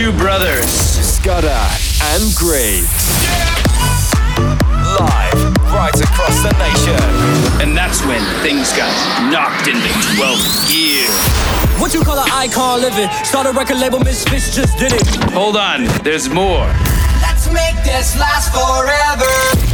two brothers, Scudder and Greaves. Live right across the nation. And that's when things got knocked into 12th gear. What you call an icon living? Start a record label, Miss Misfits just did it. Hold on, there's more. Let's make this last forever.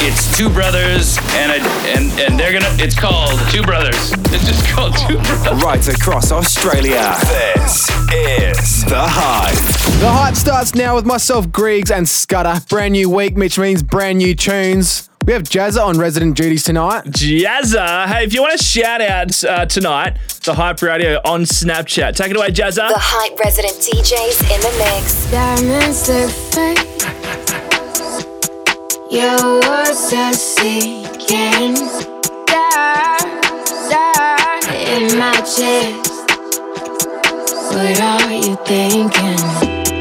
It's two brothers, and a, and and they're gonna. It's called Two Brothers. It's just called Two Brothers. Right across Australia. This is the hype. The hype starts now with myself, Griggs, and Scudder. Brand new week, which means brand new tunes. We have Jazza on resident duties tonight. Jazza. Hey, if you want to shout out uh, tonight, the Hype Radio on Snapchat. Take it away, Jazza. The hype resident DJs in the mix. Diamonds that fade. Your words are sinking in my chest. What are you thinking?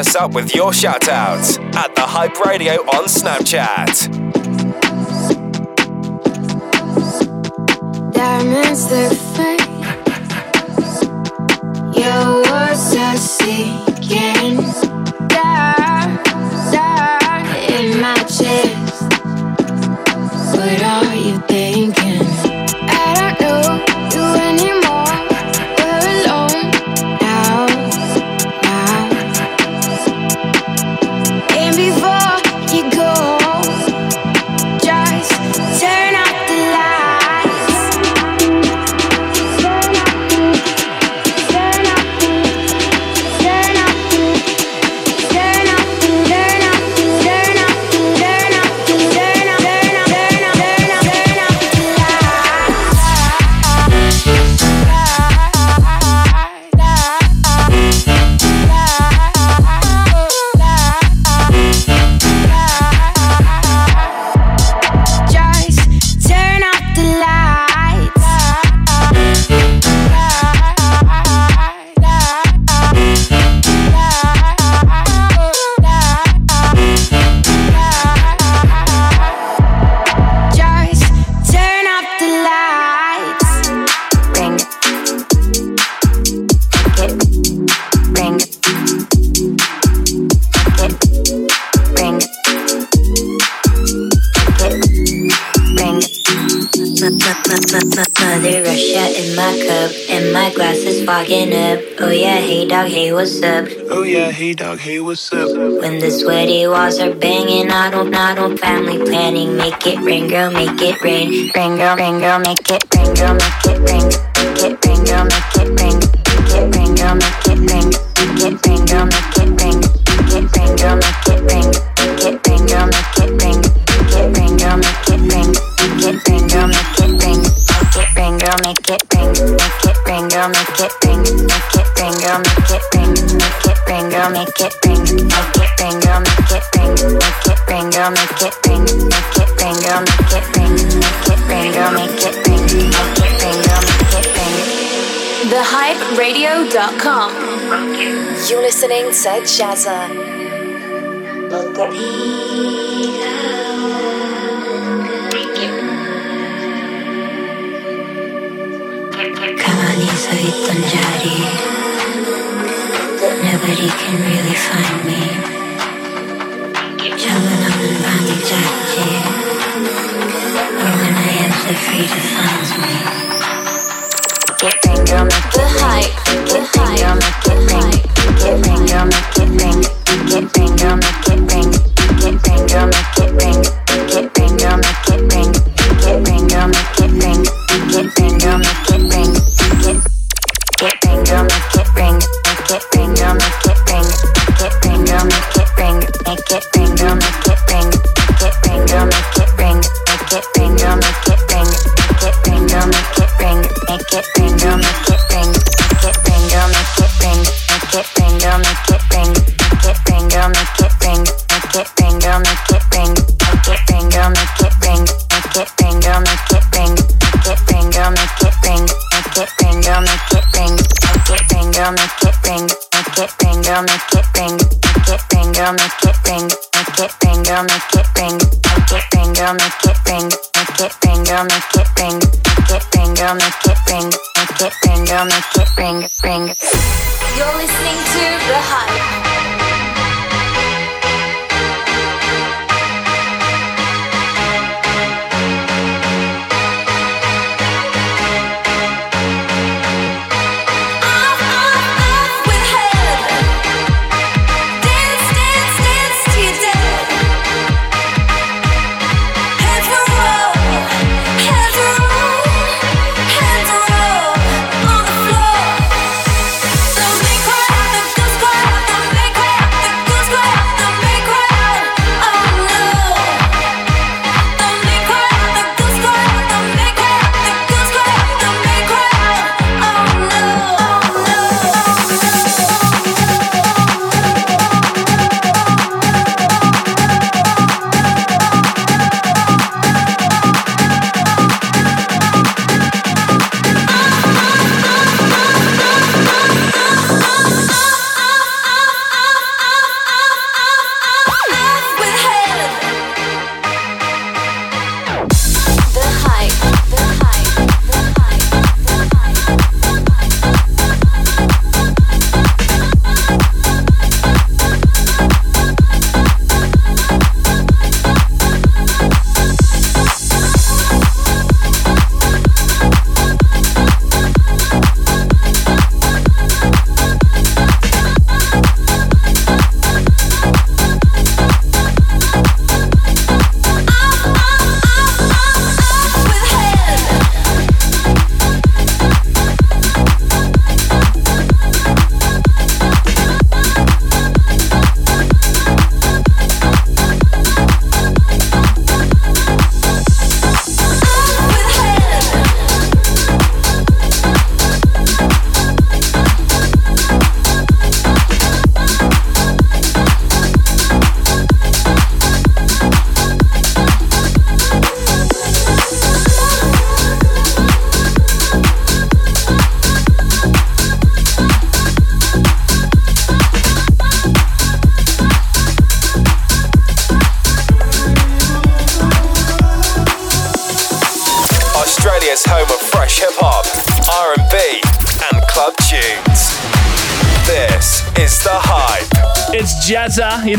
Us up with your shout outs at the Hype Radio on Snapchat. Diamonds that fade. Your words are sinking down, down in my chest. What are you thinking? Hey what's up? Oh yeah, hey dog, hey what's up? When the sweaty walls are banging, I don't, I don't family planning. Make it rain, girl, make it rain. Ring girl, ring girl, make it ring girl, make it ring. Make it ring girl, make it ring. Make it ring girl, make it ring. make it ring. Make it ring girl, make it ring. Make it ring girl, make it ring. Make it ring, girl, make it ring, make it ring, girl, make it ring, make it ring, girl, make it ring. TheHypeRadio.com. You're listening to Jazza. 가만히 서 있던 자리 nobody can really find me. Children of the bandit or when I am so free to find me. Get ring, girl, make it hype. Get ring, girl, make it ring. Get ring, girl, make it ring. Get ring, girl, make it ring.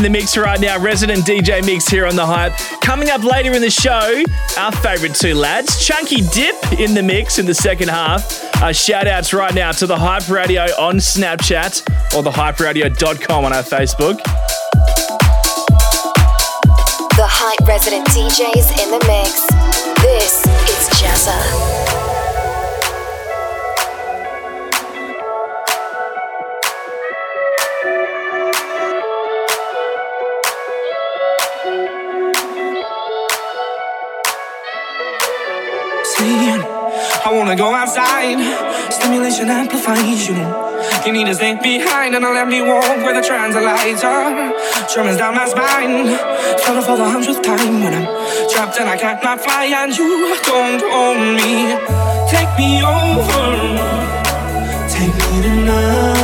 In the mix right now, resident DJ mix here on the hype. Coming up later in the show, our favourite two lads, Chunky Dip in the mix in the second half. Uh, shout outs right now to the Hype Radio on Snapchat or the hyperadio.com on our Facebook. The Hype resident DJs in the mix. This is Jazza. Stimulation amplifies you. You need to stay behind and I'll let me walk where the translates are. Tremors down my spine. Felt it for the hundredth time when I'm trapped and I cannot fly and you don't own me. Take me over. Take me tonight.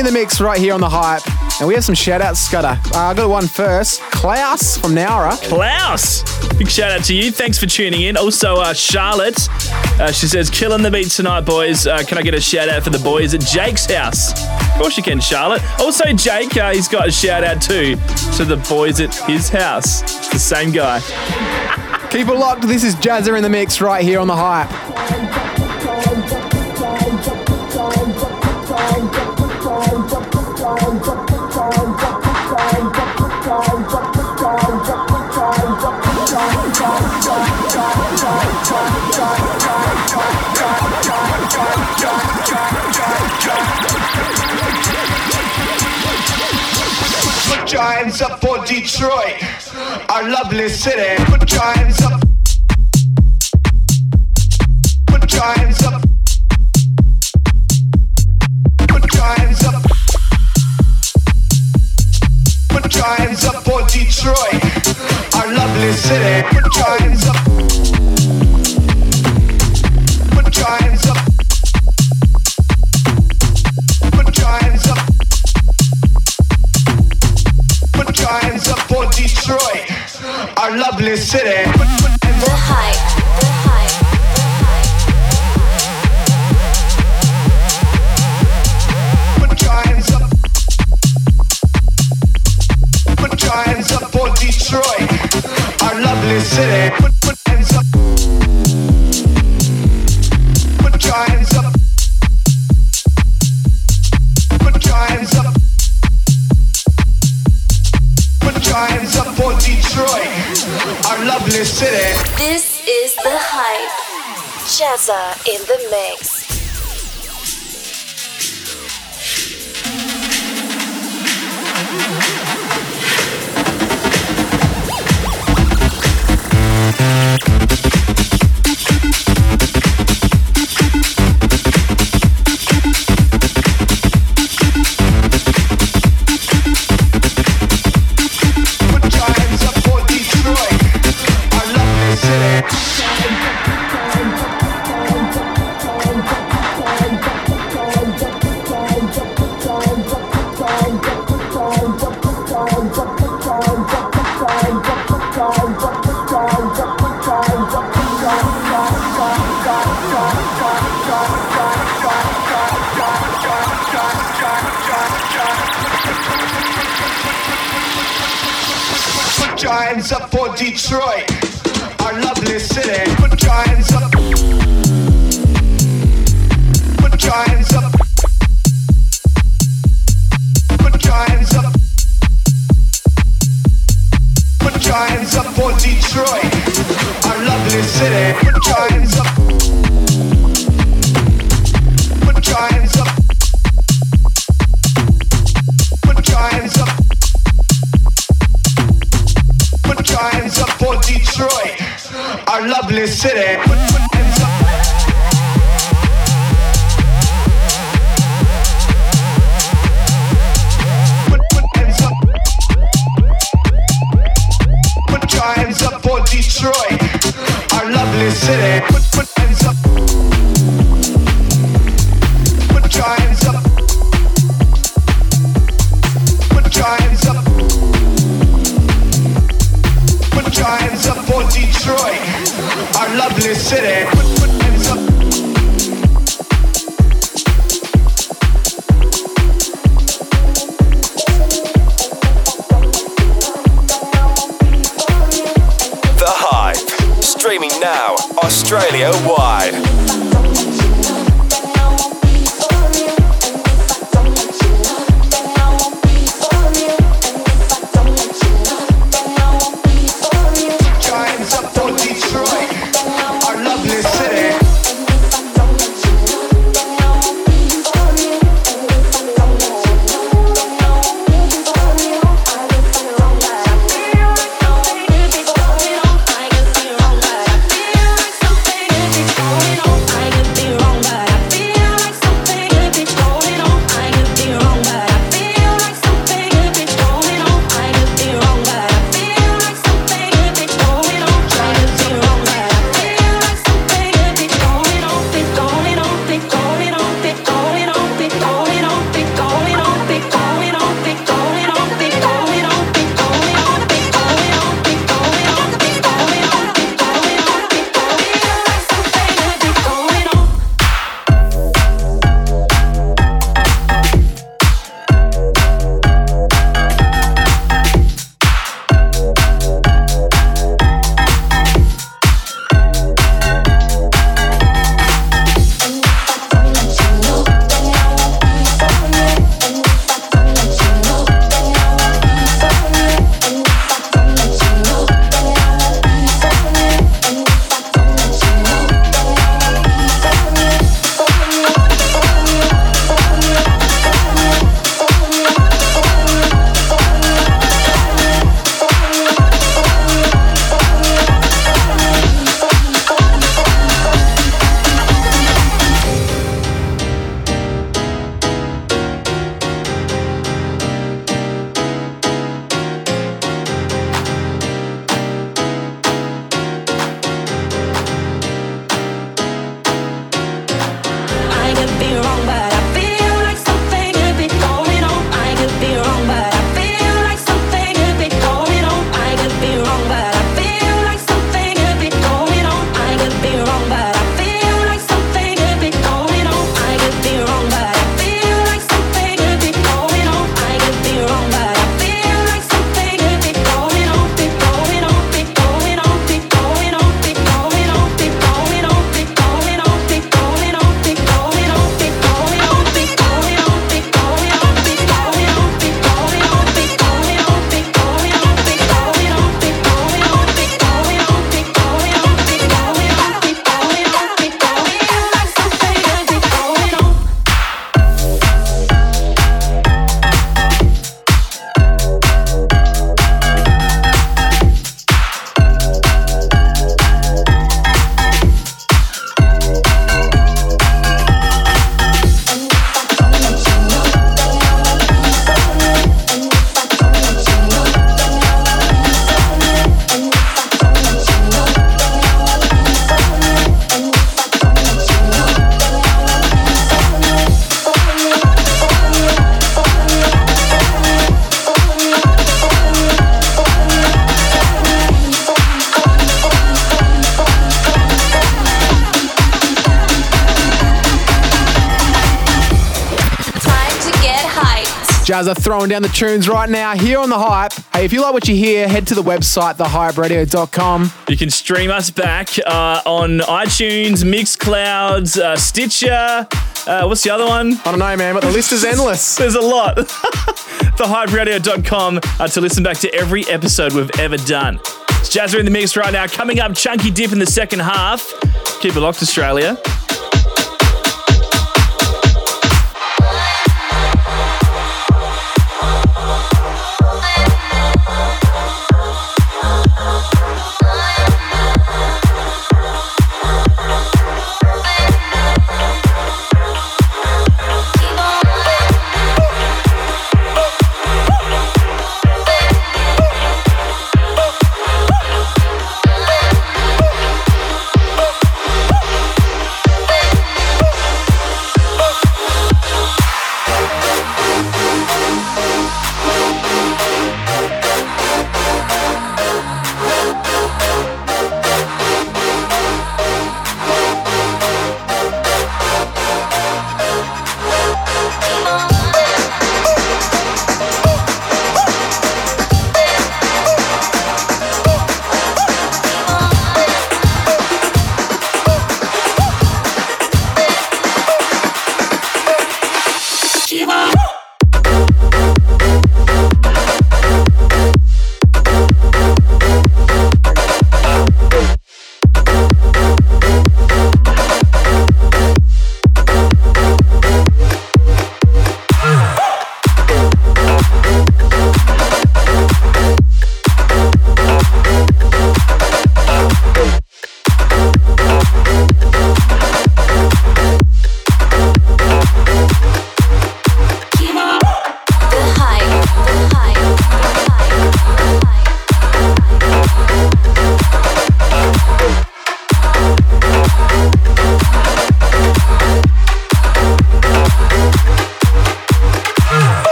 In the mix right here on the hype. And we have some shout outs, Scudder. Uh, I got one first. Klaus from Nowra. Klaus, big shout out to you. Thanks for tuning in. Also, uh, Charlotte, uh, she says, killing the beat tonight, boys. Uh, can I get a shout out for the boys at Jake's house? Of course you can, Charlotte. Also, Jake, uh, he's got a shout out too to the boys at his house. It's the same guy. Keep it locked. This is Jazza in the mix right here on the hype. Put your hands up for Detroit, our lovely city. Put your hands up. Put your hands up. Put your hands up. Put your hands up for Detroit, our lovely city. Put your hands up. In the mix. lovely city. The Hype, streaming now, Australia wide. Jazza throwing down the tunes right now here on The Hype. Hey, if you like what you hear, head to the website, thehyperadio.com. You can stream us back uh, on iTunes, Mixclouds, uh, Stitcher. Uh, what's the other one? I don't know, man, but the list is endless. There's a lot. thehyperadio.com uh, to listen back to every episode we've ever done. It's Jazza in the mix right now. Coming up, Chunky Dip in the second half. Keep it locked, Australia.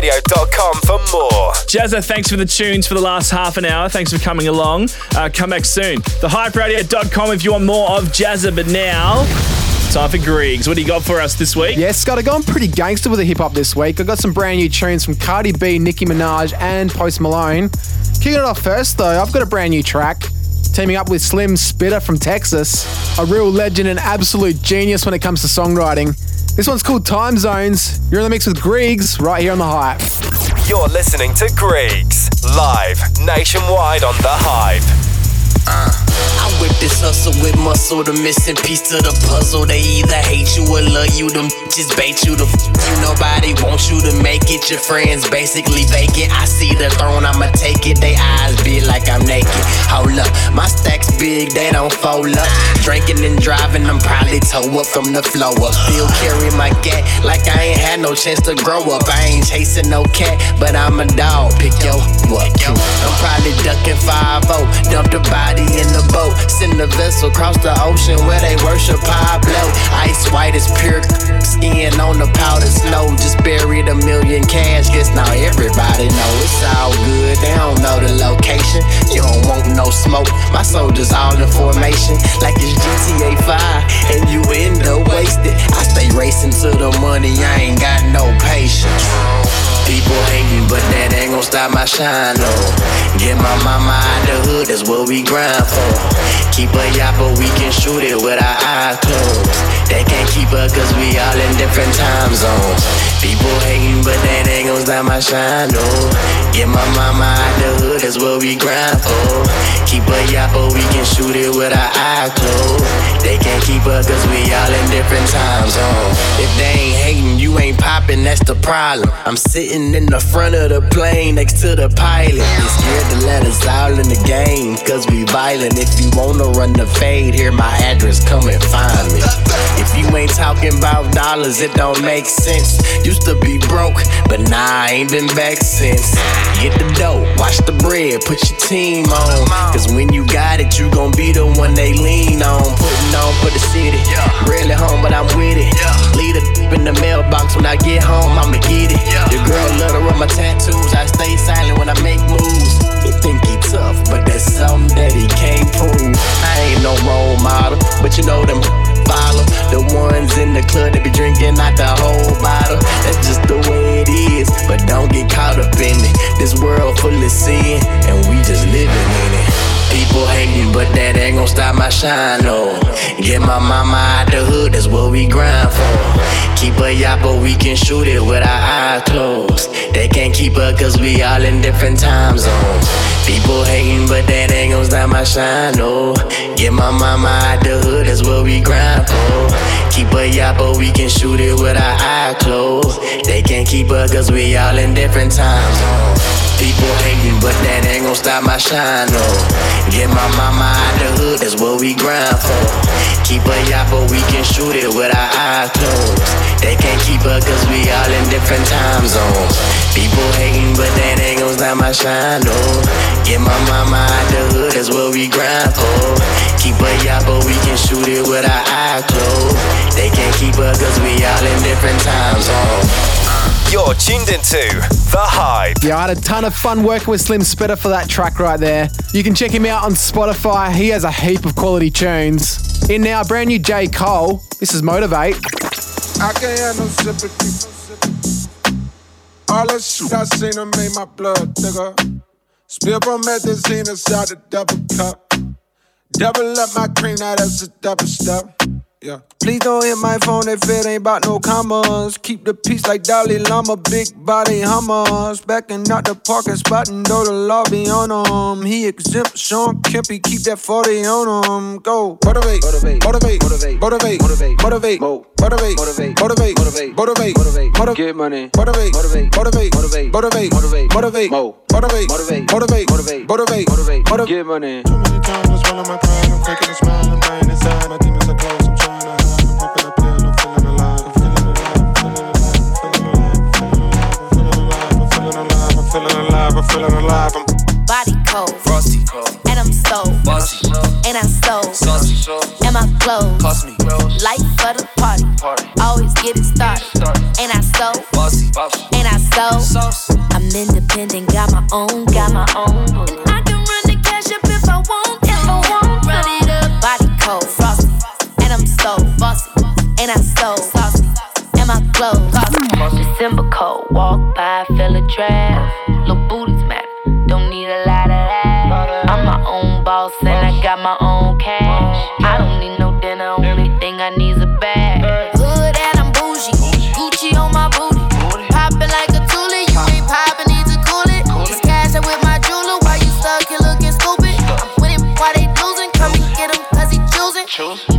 thehyperadio.com for more. Jazza, thanks for the tunes for the last half an hour. Thanks for coming along. Uh, come back soon. Thehyperadio.com if you want more of Jazza. But now, time for Griggs. What do you got for us this week? Yes, Scott, I've gone pretty gangster with the hip hop this week. I've got some brand new tunes from Cardi B, Nicki Minaj, and Post Malone. Kicking it off first, though, I've got a brand new track. Teaming up with Slim Spitter from Texas, a real legend and absolute genius when it comes to songwriting. This one's called Time Zones. You're in the mix with Griggs right here on The Hype. You're listening to Griggs, live nationwide on The Hype. I whip this hustle with muscle, the missing piece to the puzzle. They either hate you or love you, them just bait you to f you. Nobody wants you to make it. Your friends basically vacant. I see the throne, I'ma take it. They eyes big like I'm naked. Hold up, my stacks big, they don't fold up. Drinking and driving, I'm probably toe up from the flow up. Still carry my gat like I ain't had no chance to grow up. I ain't chasing no cat, but I'm a dog. Pick yo up. I'm probably ducking 5 Dump the body in the boat. Send the vessel across the ocean where they worship Pablo. Ice white as pure skin on the powdered snow. Just buried a million cash. Guess now everybody know it's all good. They don't know the location. You don't want no smoke. My soldiers all in formation like it's GTA 5, and you end up wasted. I stay racing to the money. I ain't got no patience. People hating, but that ain't gon' stop my shine, no. Get my mama out the hood, that's what we grind for. Keep a yapper, we can shoot it with our eyes closed. They can't keep up cause we all in different time zones. People hating, but that ain't gon' stop my shine, no. Get my mama out the hood, that's what we grind for. Keep a yapper, we can shoot it with our eyes closed. They can't keep up cause we all in different time zones. If they ain't hating, you ain't popping, that's the problem. I'm sitting in the front of the plane next to the pilot. You're scared to let us out in the game, cause we violent. If you wanna run the fade, here my address, come and find me. If you ain't talking about dollars, it don't make sense. Used to be broke, but nah, I ain't been back since. Get the dough, watch the bread, put your team on. Cause when you got it, you gon' be the one they lean on. Putting on for the city. Rarely home, but I'm with it. Leave the in the mailbox when I get home, I'ma get it. Your girl don't let her my tattoos. I stay silent when I make moves. You think he tough, but there's something that he can't prove. I ain't no role model, but you know them follow. The ones in the club that be drinking out the whole bottle. That's just the way it is, but don't get caught up in it. This world full of sin, and we just living in it shine, no. Get my mama out the hood, that's what we grind for. Keep a yacht, but we can shoot it with our eyes closed. They can't keep up cause we all in different time zones. People hating, but that ain't gon' stop my shine, no. Get my mama out the hood, that's what we grind for. Keep a yacht, but we can shoot it with our eyes closed. They can't keep up cause we all in different time zones. People hating, but that ain't gon' stop my shine, no. Get my mama out the hood, that's what we grind for. Keep a but we can shoot it with our eyes closed. They can't keep up cause we all in different time zones. People hating, but that ain't gon' stop my shine, no. Get my mama out the hood, that's what we grind for. Keep a but we can shoot it with our eyes closed. They can't keep up cause we all in different time zones. You're tuned into The Hype. Yeah, I had a ton of fun working with Slim Spitter for that track right there. You can check him out on Spotify. He has a heap of quality tunes. In now, brand new J. Cole. This is Motivate. I can't have no sympathy. All that shit I seen her made my blood thicker. Spill promethazine inside the double cup. Double up my cream, now that's a double step. Yeah. Please don't hit my phone if it ain't about no commas. Keep the peace like Dalai Lama, big body hummers. Backing out the parking spot and though the law be on him. He exempt Shawn Kempy, keep that 40 on him. Go. Motivate, motivate, motivate, motivate, motivate, motivate, motivate, motivate, motivate, motivate, motivate, motivate, motivate, motivate, get money, motivate, motivate, motivate, motivate, motivate, motivate, motivate, motivate, motivate, motivate, motivate, motivate, motivate, motivate, get money. Too many times I swallow my pride, I'm taking a smile, feeling alive, I'm Body cold, Frosty cold, and I'm so bossy, and I so saucy, and my clothes. Cost me, light for the party. party, Always get it started, and I so bossy, bossy, and I so sauce, I'm independent, got my own, got my own. And I can run the cash up if I want, if I want. Run it up, body cold, frosty, and I'm so bossy, and I so saucy, and my clothes. Cost December cold, walk by, feel a draft. Little booties matter, don't need a lot of that. I'm my own boss and I got my own cash. I don't need no dinner, only thing I need is a bag. Hood and I'm bougie, Gucci on my booty. Like a you ain't need to cool it. Just with my jeweler, why you stupid? I'm they losing? Come and get him, cause he choosing.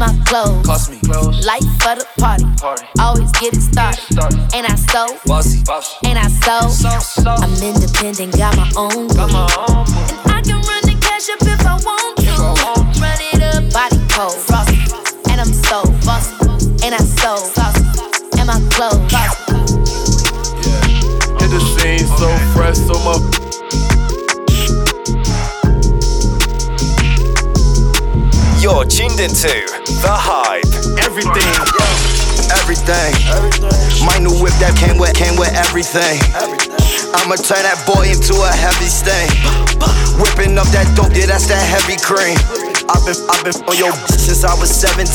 My clothes. Cost me, light for the party. party, Always get it started, and I so bossy, bossy, and I so so. I'm independent, got my own. Got my own. And I can run the cash up if I want to. Run it up, body cold, frosty, and I'm so bossy, and I so saucy, and my clothes. Bossy. Hit the scene so fresh, so much. You're tuned into The Hype. Everything. Everything. My new whip that came with came with everything. I'ma turn that boy into a heavy stain. Whipping up that dope, yeah, that's that heavy cream. I've been, I've been on your bitch since I was 17.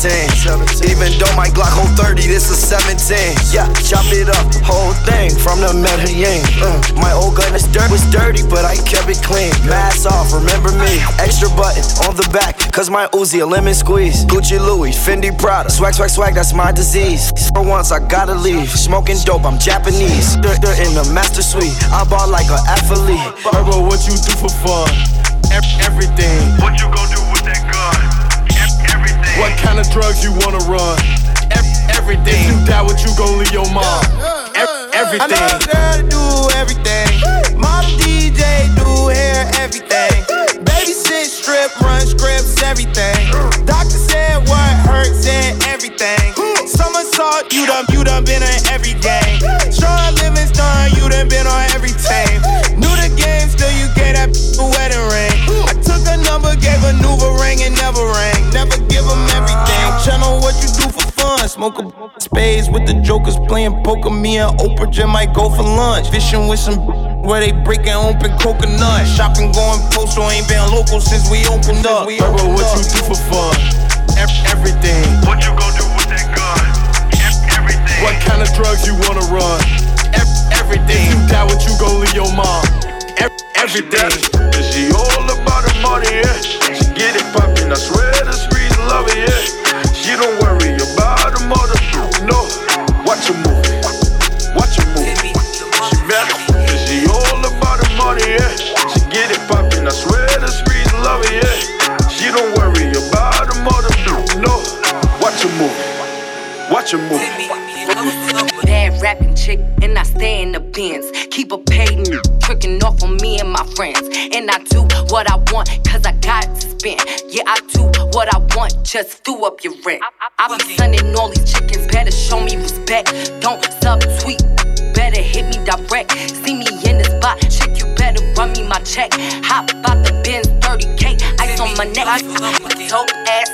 Even though my Glock hold 30, this is 17. Yeah, chop it up, whole thing from the Medellin. Uh, my old gun is dirt, was dirty, but I kept it clean. Mask off, remember me. Extra button on the back, cause my Uzi a lemon squeeze. Gucci Louis, Fendi Prada. Swag, swag, swag, that's my disease. For once, I gotta leave. Smoking dope, I'm Japanese. Dirt, dirt in the master suite. I ball like an athlete. Herbo, what you do for fun? Ev- everything. What you gon' do with that gun? Ev- everything. What kind of drugs you wanna run? Ev- everything. If you die, what you gon' leave your mom? Ev- everything. I know the girl do everything. Model DJ do hair, everything. Babysit, strip, run scripts, everything. Doctor said what hurt, said everything. Somersault, you done, you done been in every game. Shaun Livingston, you done been on every team. Gave that a wedding ring. I took a number, gave a new ring and never rang. Never give them everything. Channel what you do for fun. Smoke a spades with the jokers playing poker. Me and Oprah just might go for lunch. Fishing with some Where they breaking open coconut. Shopping going postal, ain't been local since we opened up. Hey, bro, what you do for fun? Ev- everything. What you gon' do with that gun? everything. What kind of drugs you wanna run? Ev- everything. If you die, what you gon' leave your mom? Ev- everything. Is she all about the money, yeah? She get it poppin', I swear the streets love it, yeah. She don't worry about the mother, no. Watch her move, watch her move. She better. Is she all about the money, yeah? She get it poppin', I swear the streets love it, yeah. She don't worry about the mother, no. Watch her move, watch her move. Rapping chick, and I stay in the bins. Keep a paid tricking off on me and my friends. And I do what I want, cause I got to spend. Yeah, I do what I want, just fill up your rent. I be sending all these chickens, better show me respect. Don't subtweet, better hit me direct. See me in the spot, chick, you better run me my check. Hop out the Benz, 30k, ice on my neck. Dope ass,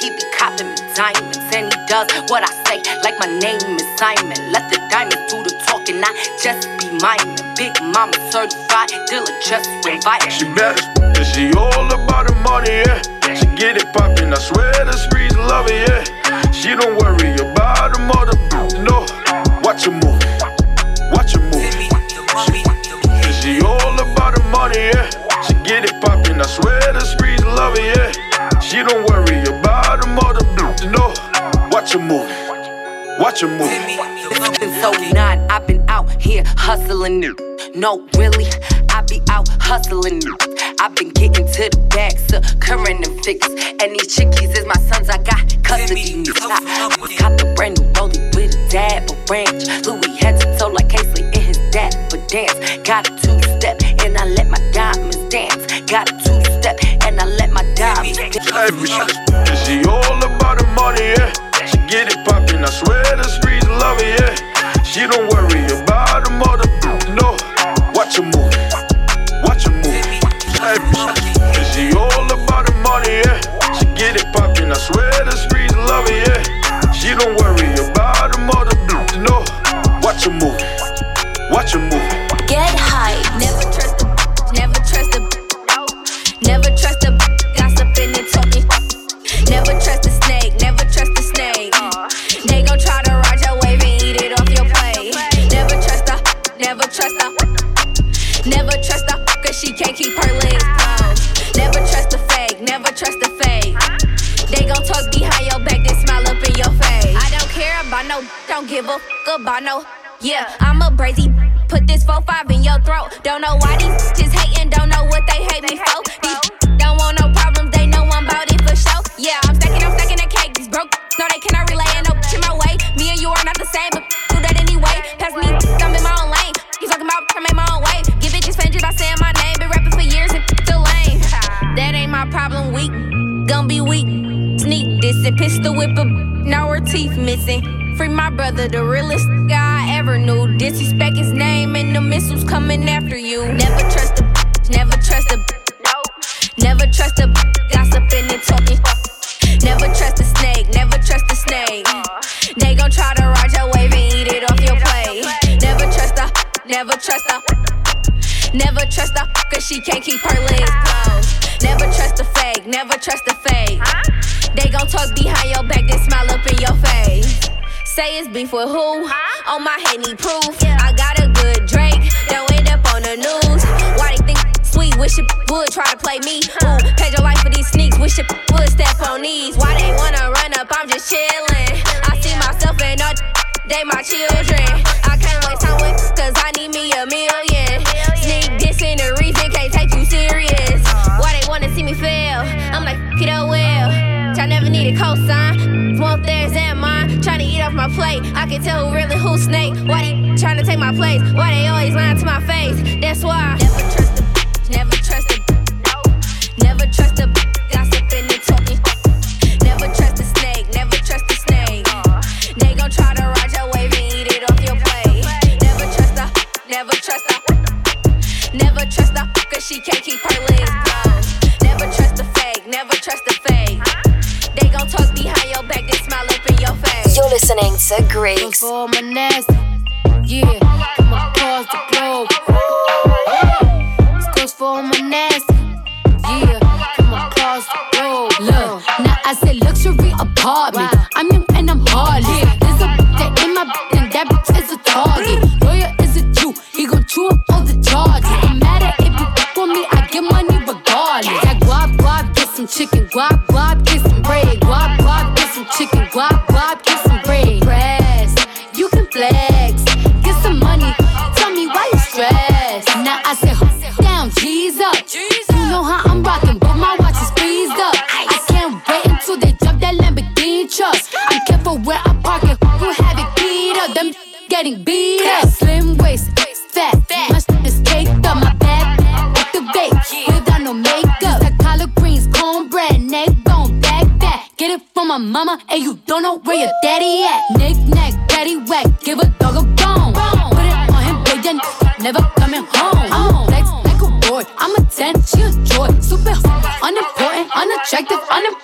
he be copping diamonds, and he does what I say, like my name is Simon. Let the diamonds do the talking, I just be miming. Big mama certified, dealer just invited. She better. Is she all about the money, yeah? She get it poppin', I swear the streets love it, yeah. She don't worry about the mother, no. Watch her move, watch her move. She, she all about the money, yeah? She get it poppin', I swear the streets love it, yeah. She don't worry about the mother, no. Watch her move, watch her move. Since so not, I've been out here hustling new. No, really, I be out hustling new. I've been getting to the bag, securing them figures. And these chickies is my sons, I got custody new. I got the brand new rollie with a dab of ranch. Louis head to toe like Casey in his dad for dance. Got a two step and I let my diamonds dance. Got a two step and I let my dance. Is she all about the money, yeah? She get it poppin', I swear the streets love it, yeah. She don't worry about the mother, no. Watch her move, watch her move. My head need unimportant, unattractive, unemployed.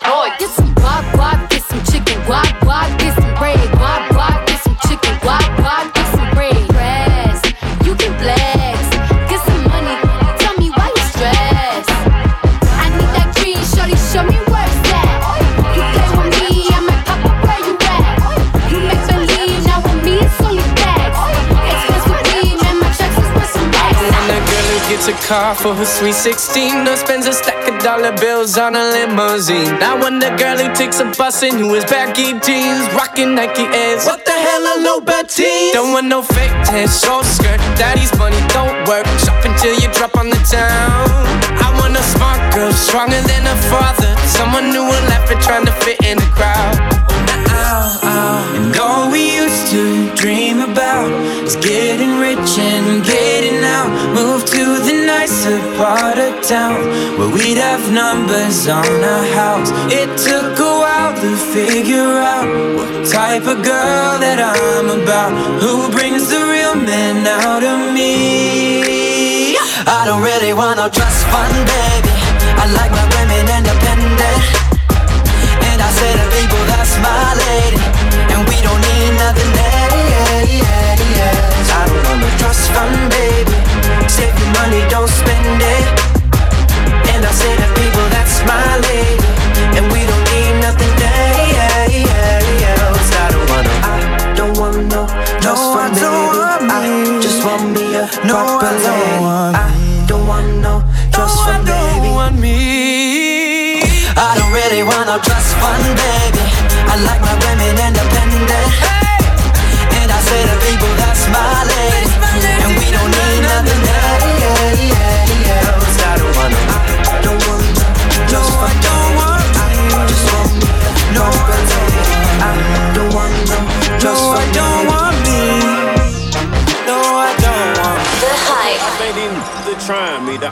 Car for her sweet 16 or spends a stack of dollar bills on a limousine. I the girl who takes a bus and who is baggy jeans, rocking Nike Airs. What the hell are tees? Don't want no fake tits, short skirt. Daddy's money don't work. Shop until you drop on the town. I want a smart girl, stronger than a father. Someone who will laugh at trying to fit in the crowd. Ow, ow. And all we used to dream about is getting rich and getting out. Move the nicer part of town where we'd have numbers on our house. It took a while to figure out what type of girl that I'm about. Who brings the real men out of me? I don't really want no trust fund, baby. I like my women independent. And I say to people, that's my lady. And we don't need nothing else. I don't want no trust fund, baby. Save your money, don't spend it. And I say to people, that's my lady. And we don't need nothing else. I don't want no, I don't want no trust fund, baby. I just want me a proper lady. I don't want no trust fund, baby. me. I don't really want no trust fund, baby.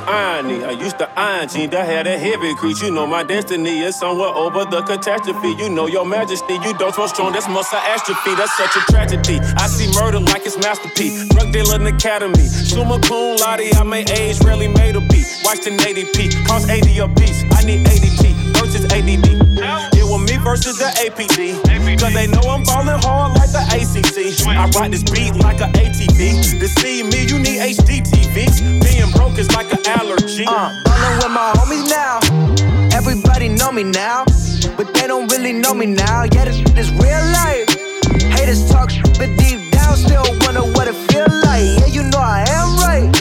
Irony. I used to iron jeans, I had a heavy crease. You know my destiny is somewhere over the catastrophe. You know your majesty, you don't so strong, that's muscle atrophy. That's such a tragedy. I see murder like it's masterpiece. Drug dealer in academy. Summa cum laude, I may age, rarely made a beat. Watched an 80p, cost 80 a piece. I need ADP versus ADD. It was me versus the APD. Cause they know I'm ballin' hard like the ACC. I ride this beat like a ATV. To see me, you need HD TVs. Being broke is like an allergy. Uh, ballin' with my homies now. Everybody know me now, but they don't really know me now. Yeah, this is real life. Haters talk, shit, but deep down still wonder what it feel like. Yeah, you know I am right.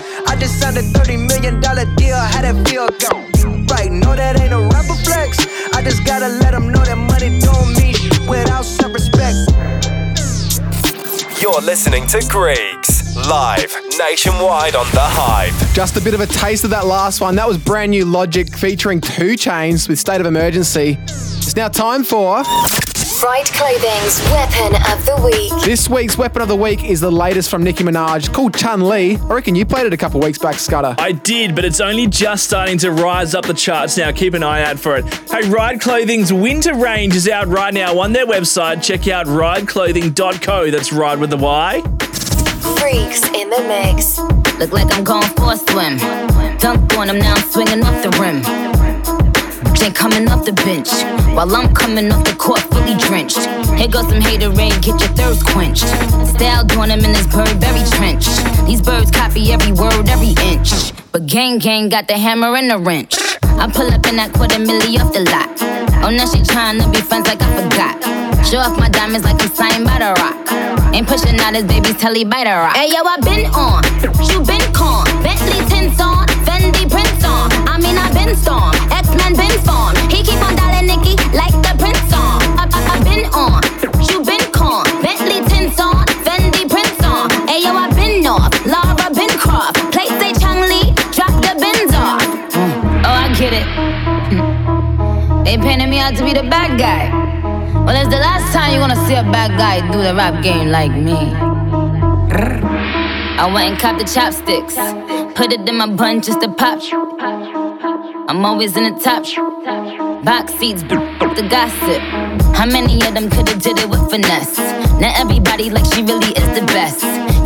I just signed a thirty million dollar deal. How that feel? Go right. No, that ain't a rapper flex. I just gotta let them know that money don't mean shit without some respect. You're listening to Griggs, live nationwide on The Hype. Just a bit of a taste of that last one. That was brand new Logic featuring 2 Chainz with State of Emergency. It's now time for. Ryde Clothing's Weapon of the Week. This week's Weapon of the Week is the latest from Nicki Minaj called Chun Li. I reckon you played it a couple weeks back, Scudder. I did, but it's only just starting to rise up the charts now. Keep an eye out for it. Hey, Ryde Clothing's winter range is out right now on their website. Check out rydeclothing.co. That's ride with the Y. Freaks in the mix. Look like I'm going for a swim. Dunk on him, now I'm swinging off the rim. Jane coming off the bench while I'm coming off the court fully drenched. Here goes some hater rain, get your thirst quenched. Style doing him in this Burberry trench. These birds copy every word, every inch. But gang gang got the hammer and the wrench. I pull up in that quarter milli off the lot. Oh, now she tryna be friends like I forgot. Show off my diamonds like I'm signed by the rock. Ain't pushing out his baby's telly by the rock. Hey yo, I been on, you been con. Bentley tints on, Fendi prints on. I mean I been storm, He keep on dialing Nikki like the prince on. I, I, I been on, you been con. Bentley tints on, Fendi prints on. Hey yo, I been off, Laura been Croft. Play say Chang Lee, drop the bins off. Oh, I get it. Mm. They painted me out to be the bad guy. Well, it's the last time you're gonna see a bad guy do the rap game like me. I went and copped the chopsticks, put it in my bun just to pop. I'm always in the top. Box seats, but the gossip. How many of them could've did it with finesse? Now everybody like she really is the best.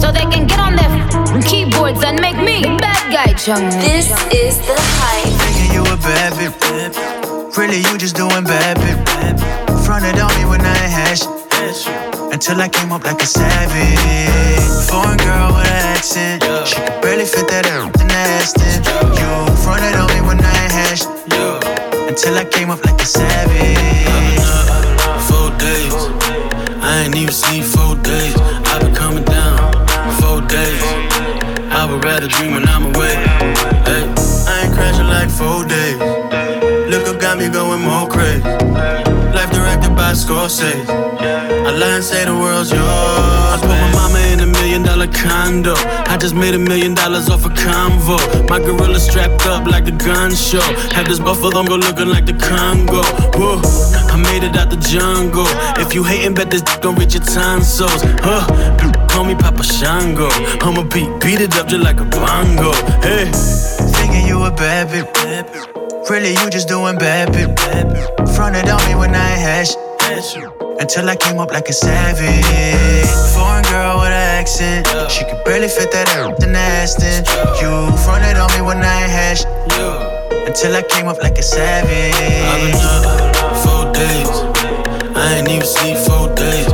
So they can get on their keyboards and make me the bad guy, Chung. This is the hype. Thinking you a bad bitch. Really, you just doing bad bitch. Fronted on me when I ain't had shit. Until I came up like a savage. Foreign girl with an accent. She could barely fit that in the Aston. You fronted on me when I ain't had shit. Until I came up like a savage. Uh, uh, uh, four days, I ain't even seen four days. Days. I would rather dream when I'm away. Hey, I ain't crashing like four days. Look up got me going more crazy. Life directed by Scorsese. I lie and say the world's yours. I put my mama in a million dollar condo. I just made a million dollars off a convo. My gorilla strapped up like the gun show. Have this buffalo go looking like the Congo. Whoa, I made it out the jungle. If you hating, bet this gon' reach your tonsils. Huh, call me Papa Shango. I'ma beat, beat it up just like a bongo. Hey. Thinking you a bad bitch. Really, you just doing bad bitch. Fronted on me when I had. Until I came up like a savage. Foreign girl with an accent. She could barely fit that in the Aston. You fronted on me when I had. Until I came up like a savage. I've been up four days. I ain't even sleep four days.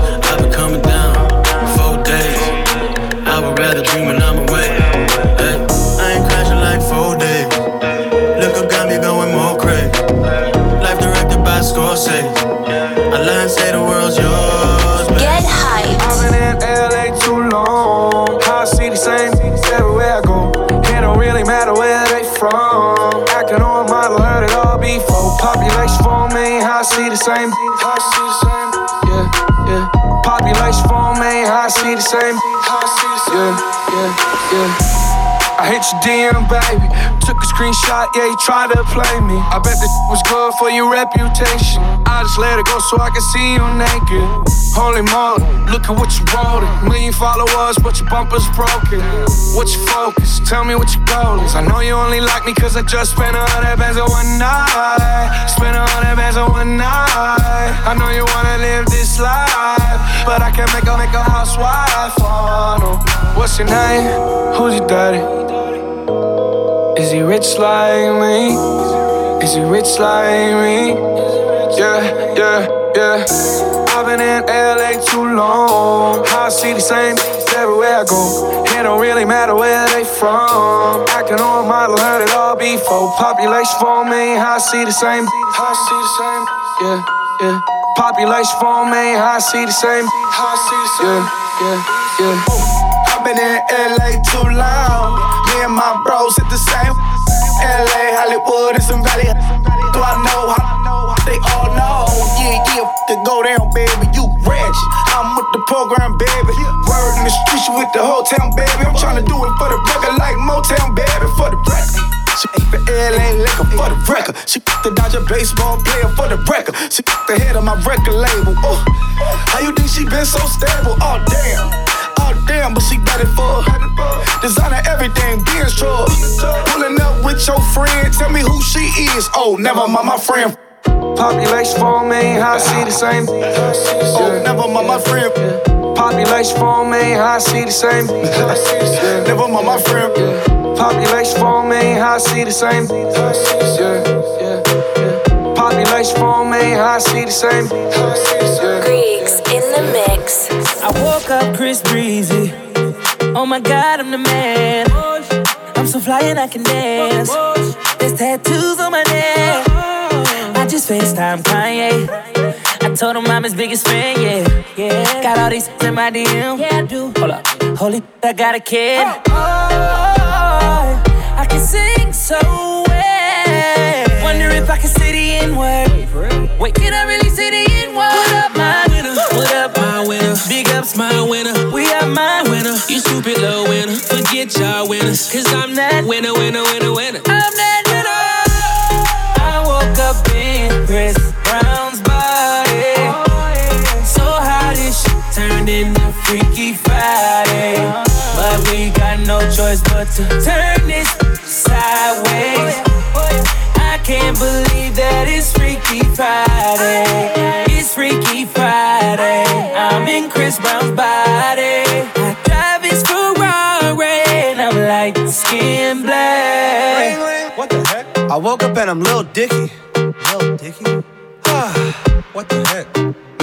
Same. Yeah, yeah. Population the same. I see the same. Yeah, yeah, yeah. I hit your DM, baby. Took a screenshot, yeah, he tried to play me. I bet this was good for your reputation. I just let it go so I can see you naked. Holy moly, look at what you wrote. Million followers, but your bumper's broken. What's your focus? Tell me what your goal is. I know you only like me cause I just spent a hundred bands on one night. Spent a hundred bands on one night. I know you wanna live this life, but I can't make a, make a housewife. Oh, no. What's your name? Who's your daddy? Is he rich like me? Is he rich like me? Yeah, yeah, yeah. I've been in LA too long. I see the same everywhere I go. It don't really matter where they from. Acting on model, heard it all before. Population four million, I see the same. I see the same. Yeah, yeah. Population four million, I see the same. I see the same. Yeah, yeah, yeah. I've been in LA too long. Me and my bros hit the same. In the streets, you with the whole town, baby. I'm tryna do it for the record, like Motown, baby, for the record. She the LA liquor for the record. She put the Dodger baseball player for the record. She the head of my record label. Oh, how you think she been so stable? Oh damn. Oh damn, but she got it for Designer everything, being strong. Pulling up with your friend, tell me who she is. Oh, never mind my friend. Population 4 million, how I see the same. Oh, never mind my friend. Population 4 million, how I see the same. Never mind my friend. Population 4 million, how I see the same. Population 4 million, how I see the same. Greeks in the mix. I woke up Chris Breezy. Oh my god, I'm the man. I'm so fly and I can dance. There's tattoos on my neck. I just FaceTime Kanye. Told him I'm his biggest fan, yeah. yeah. Got all these in my DM. Yeah, I do. Hold up. Holy, I got a kid. Oh, oh, I can sing so well. Wonder if I can say the N word. Wait, can I really say the N word? What up, my winner? What up, my winner? Big ups, my winner. We are my winner. You stupid little winner. Forget y'all winners. Cause I'm that winner, winner, winner, winner. I'm that turned into Freaky Friday. But we got no choice but to turn this sideways. I can't believe that it's Freaky Friday. It's Freaky Friday. I'm in Chris Brown's body. I drive his Ferrari and I'm like skin black. What the heck? I woke up and I'm Lil Dicky. Lil Dicky? what the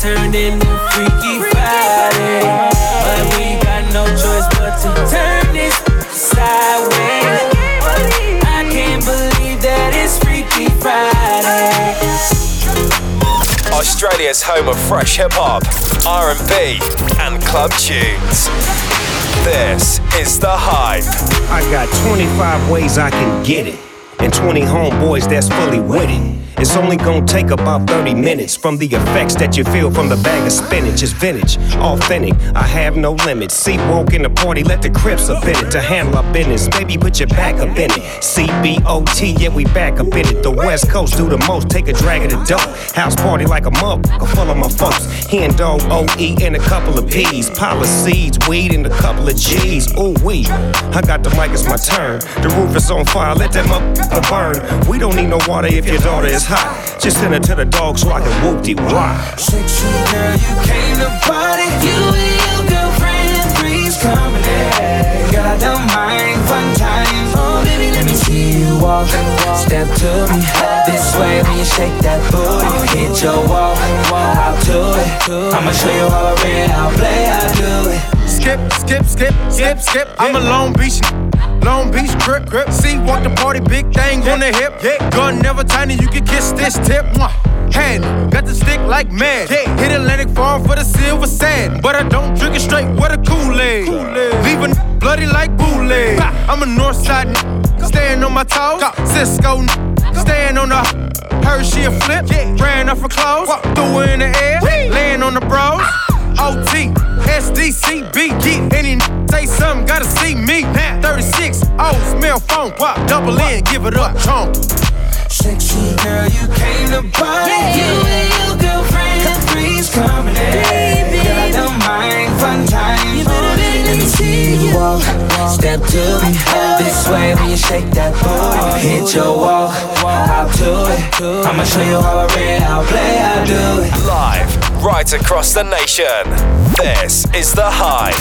Turned into Freaky Friday. But we got no choice but to turn this sideways. I can't believe that it's Freaky Friday. Australia's home of fresh hip hop, R&B, and club tunes. This is the hype. I got 25 ways I can get it, and 20 homeboys that's fully with it. It's only gonna take about 30 minutes from the effects that you feel from the bag of spinach. It's vintage, authentic, I have no limits. See, walk in the party, let the crips up in it to handle our business. Baby, put your back up in it. CBOT, yeah, we back up in it. The West Coast do the most, take a drag of the dope. House party like a mug, full of my folks. Hen dog, OE, and a couple of P's. Pile of seeds, weed, and a couple of G's. Ooh, we. I got the mic, it's my turn. The roof is on fire, let that motherfucker burn. We don't need no water if your daughter is hot. Just send it to the dog so I can whoop de why. Sexy girl, you came to party. You and your girlfriend, three's coming in. Girl, I don't mind fun times. Oh, baby, let me see you walk. Step to me this way when you shake that booty. Hit your wall, hop to it. I'ma show you how I read, how I play, I do it. Skip, skip, skip, skip, skip. I'm a Long Beach. Long Beach grip, grip. See, walk the party, big thing on the hip. Gun never tiny, you can kiss this tip. Hand, got the stick like mad. Hit Atlantic Farm for the silver sand. But I don't drink it straight with a Kool-Aid. Kool-Aid. Leaving bloody like bootleg. I'm a north side, staying on my toes. Cisco, staying on the. Heard she a flip, ran off her clothes, threw her in the air, laying on the bros. Ah. OT, SDCB, get any n- say something, gotta see me. 36, oh, smell phone, pop, double in, give it up, chomp. Sexy girl, you came to party. You and your girlfriend, three's coming in. I don't mind fun times. You let me see you walk. Step to me this way when you shake that booty. Hit your wall, hop to it. I'ma show you how I read, how I play, I do it. Live, right across the nation. This is The Hype.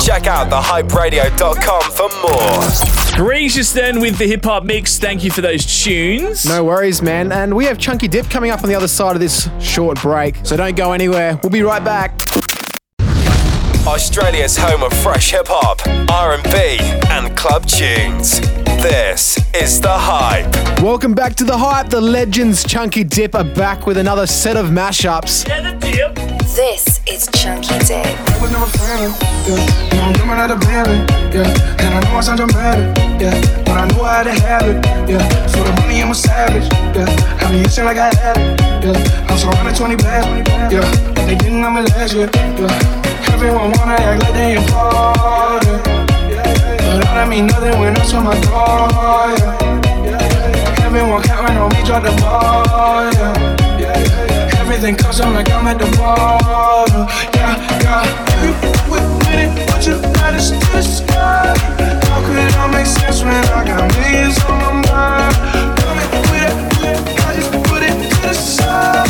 Check out thehyperadio.com for more. Gracious then with the hip hop mix. Thank you for those tunes. No worries, man. And we have Chunky Dip coming up on the other side of this short break. So don't go anywhere. We'll be right back. Australia's home of fresh hip hop, R&B, and club tunes. This is The Hype. Welcome back to the hype. The legends Chunky Dip are back with another set of mashups. Yeah. This is Chunky Dip. I was never friendly, yeah. And I'm coming out of Bentley, yeah. And I know I sound dramatic, yeah. But I knew I had to have it, yeah. For the money, I'm a savage, yeah. Have me itching like I had it, yeah. I'm surrounded 20 bad, yeah. But they didn't know me last year, yeah. Everyone wanna act like they important, but all that mean nothing when I'm to my door, yeah. Everyone counting on me, drop the ball, yeah. Everything comes on like I'm at the bottom. Yeah, yeah. Every with minute, but you got us to the sky. How could all make sense when I got millions on my mind? Coming with it, I just put it to the side.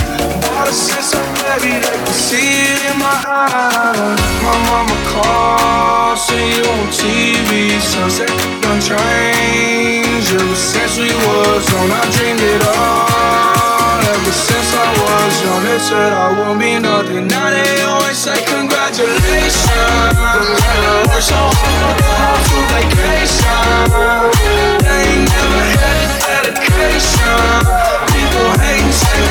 All the sense I'm heavy, they can see it in my eyes. My mama called, see you on TV. Sunset done changed ever since we was on. I dreamed it all ever since I was young. They said I won't be nothing. Now they always say congratulations. Work so hard to vacation. They ain't never had the dedication. People hating,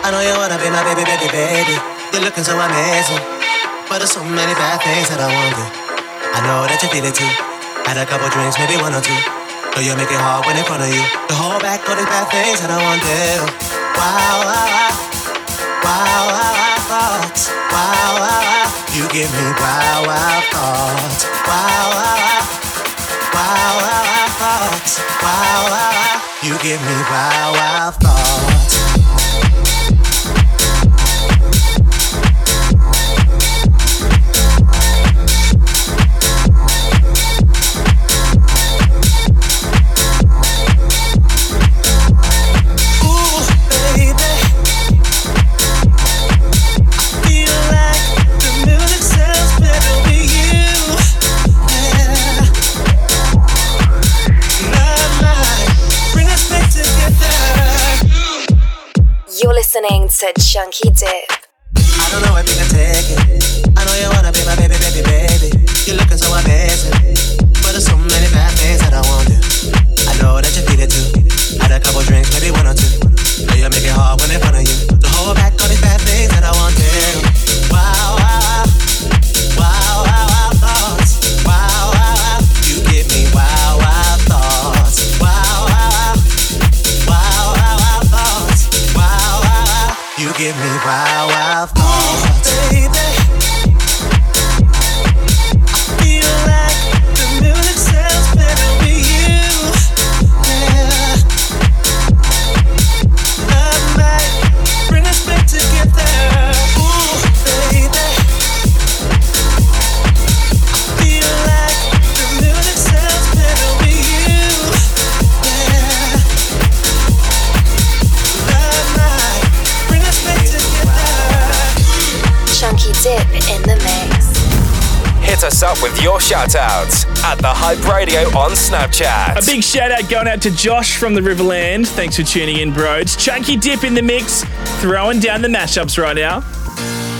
I know you wanna be my baby, baby, baby. You're looking so amazing, but there's so many bad things that I want to. I know that you feel it too. Had a couple drinks, maybe one or two. Know you make it hard when in front of you. To hold back all these bad things that I want to. Wow, wow, wow. Wow, wow, thoughts. Wow, wow, wow. You give me wow, wow, thoughts. Wow, wow, wow. Wow, wow, wow, thoughts. Wow, wow, wow. You give me wow, wow, thoughts. Listening to Chunky Dip. I don't know if you can take it. I know you wanna be my baby, baby, baby. You're looking so amazing, but there's so many bad things that I want to. I know that you feel it too. Had a couple drinks, maybe one or two. You make it hard when in front of you. Back all these bad things that I. Wow, wow, wow, give me wow, wow, Hit us up with your shout outs at The Hype Radio on Snapchat. A big shout out going out to Josh from the Riverland. Thanks for tuning in, bro. It's Chunky Dip in the mix, throwing down the mashups right now.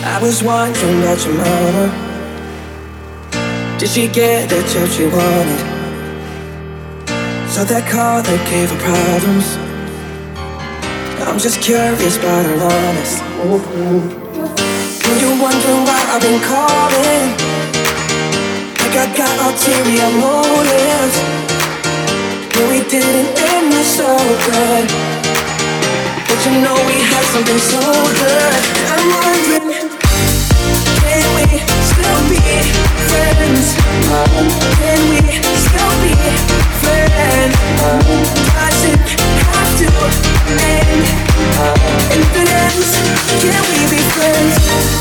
I was wondering about your mama. Did she get the job she wanted? So that car that gave her problems. I'm just curious, but I'm honest. When you're wondering why I've been calling, like I got ulterior motives. When we didn't end up so good, but you know we had something so good. I'm wondering. Can we still be friends? Can we still be friends? Doesn't have to end. If it ends, can we be friends?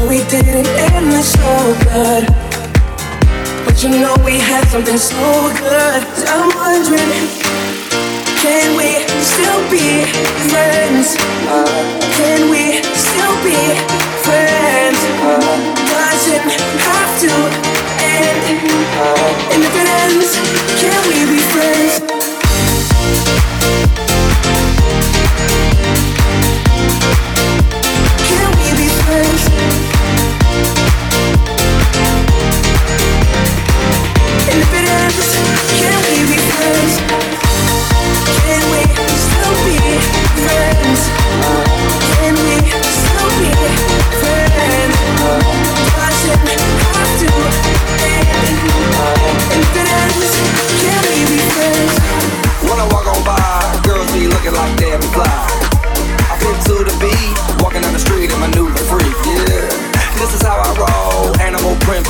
know we didn't end it so good. But you know we had something so good. I'm wondering, can we still be friends? Can we still be friends? Doesn't have to end. And if it ends, can we be friends?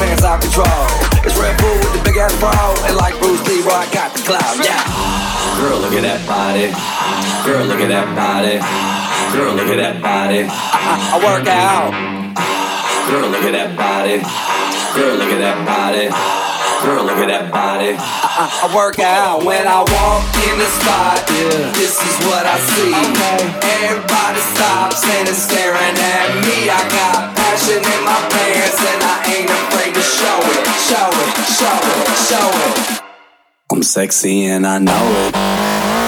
fans out control. It's Red Bull with the big ass bra, and like Bruce Lee, I got the cloud. Yeah. Girl, look at that body. Girl, look at that body. Girl, look at that body. I, I work out. Girl, look at that body. Girl, look at that body. Girl, look at that body. I, I, I work out when I walk in the spot. Yeah. This is what I see. Okay. Everybody stops and is staring at me. I got passion in my pants, and I ain't afraid to show it, show it, show it, show it. I'm sexy and I know it.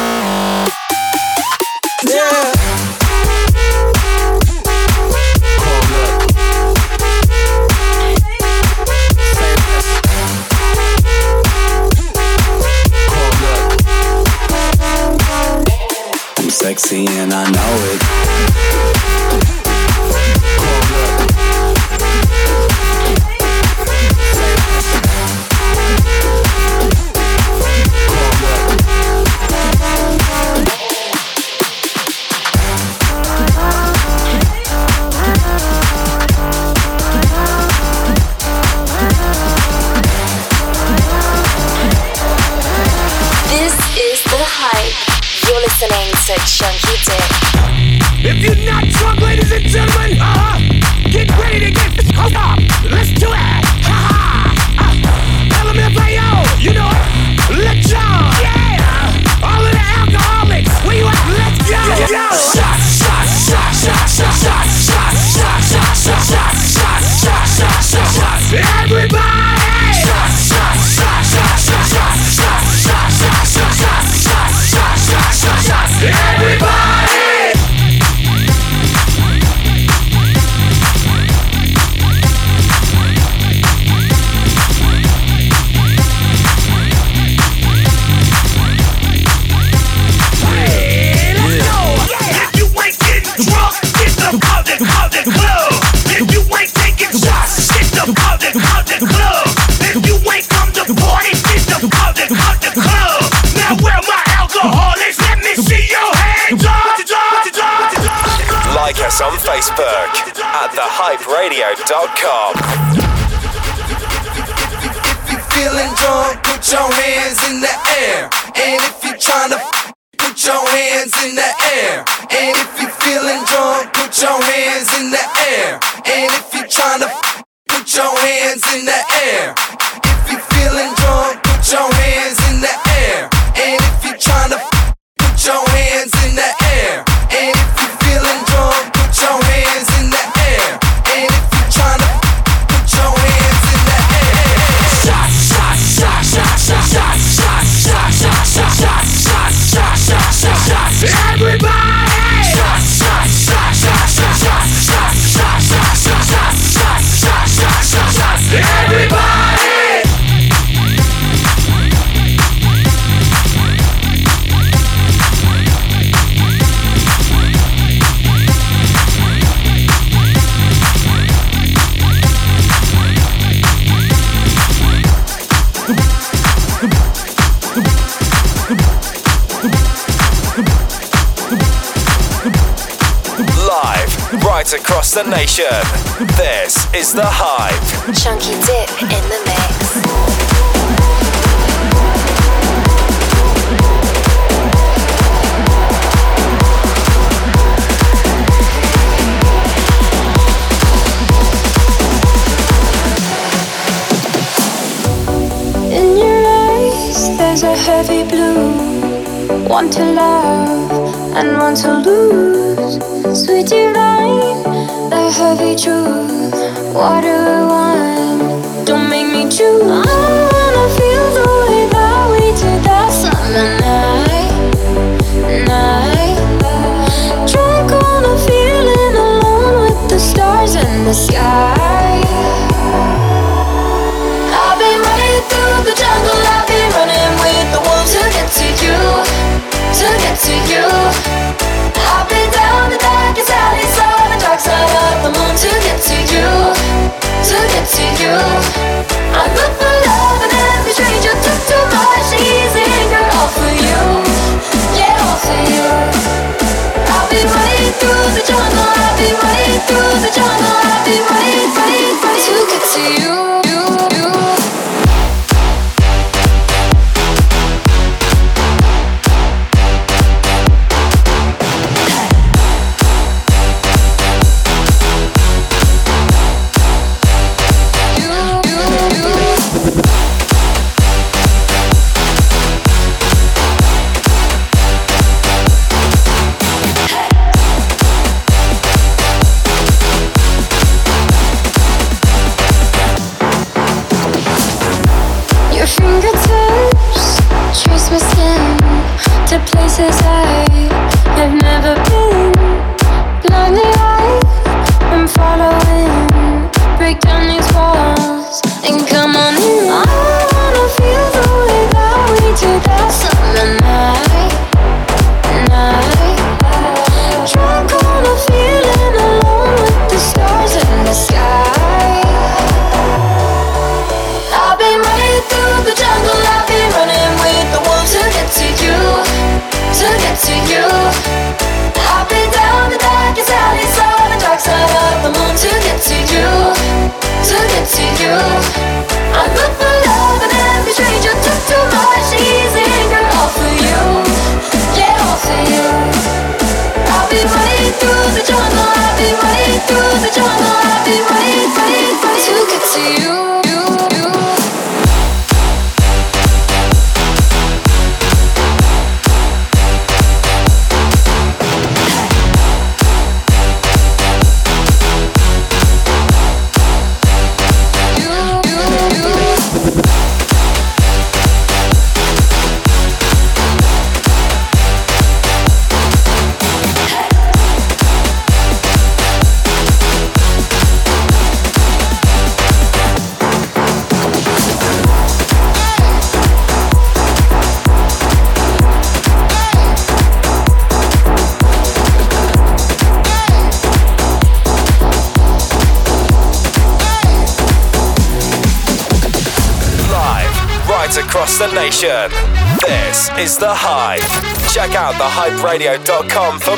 Is The Hype. Check out thehyperadio.com for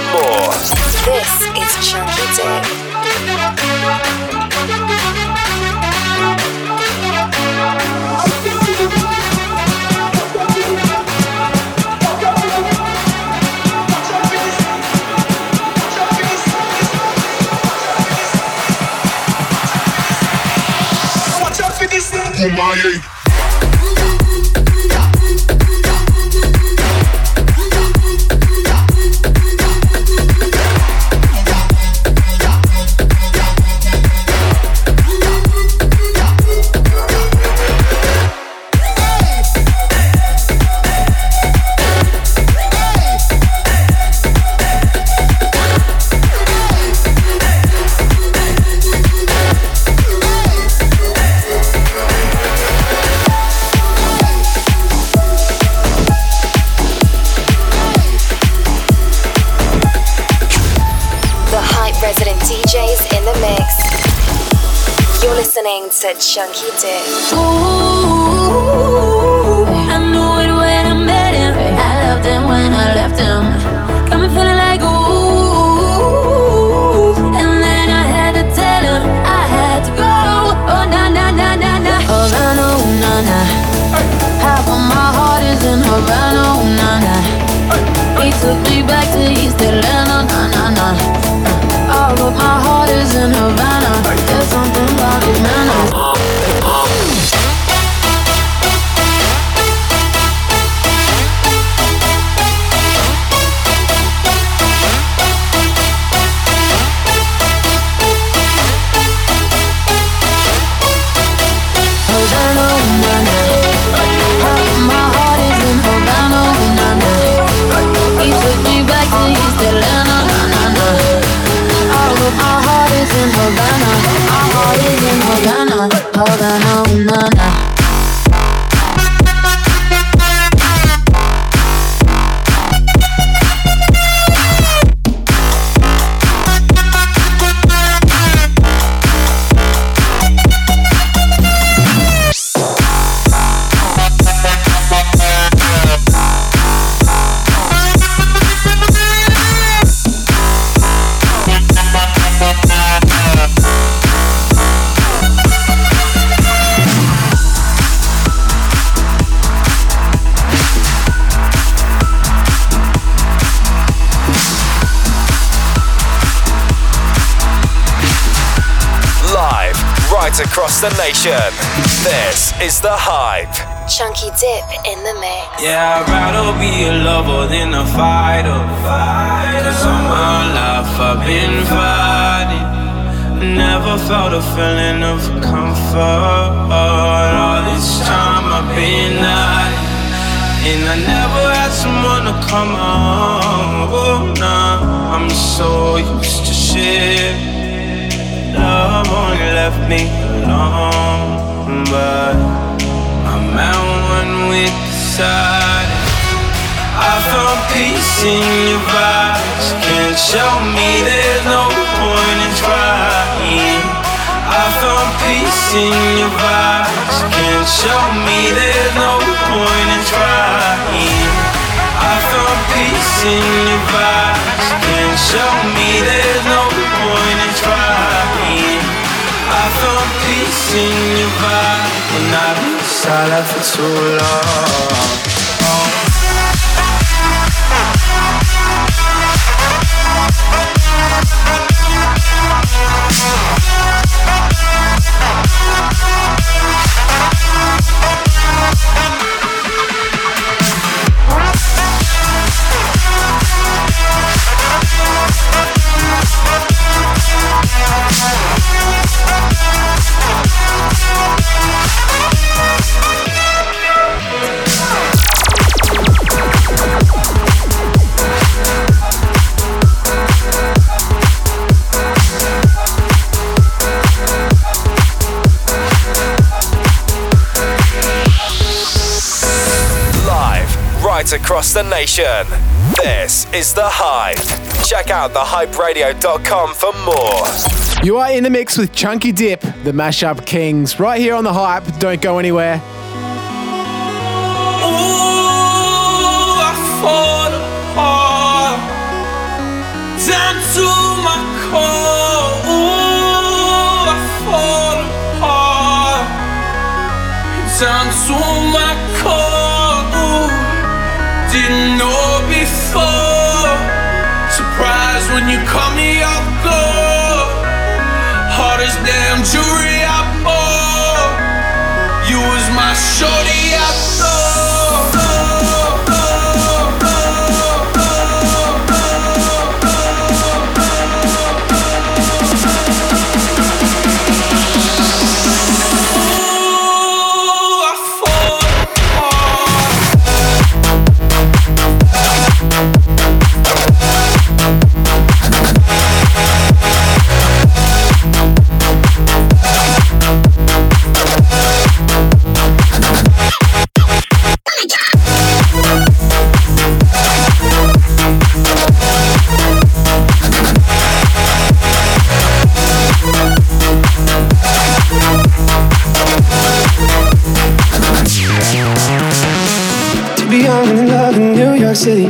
listening to Chunky Dip. Ooh, I knew it when I met him. I loved him when I left him. Got me feeling like ooh, and then I had to tell him I had to go. Oh na na na na na. Oh, Havana, ooh na na. Half of my heart is in Havana, ooh na na. He took me back to East Atlanta, na na na. Across the nation. This is The Hype. Chunky Dip in the mix. Yeah, I'd rather be a lover than a fighter. Cause all my life I've been fighting. Never felt a feeling of comfort. All this time I've been hiding. And I never had someone to come on. Oh, nah, I'm so used to shit. Love only left me alone. But I'm at one with the silence. I found peace in your vibes. Can't show me there's no point in trying. I found peace in your vibes. Can't show me there's no point in trying. I found peace in your vibes. Can't show me there's no point in trying. I found in your vibe when I've been silent for too long. Across the nation. This is The Hype. Check out thehyperadio.com for more. You are in the mix with Chunky Dip, the Mashup Kings, right here on the hype. Don't go anywhere. Ooh, I fall apart down to my didn't know before. Surprised when you call me off. Hardest damn jewelry I bought. You was my shorty I York City.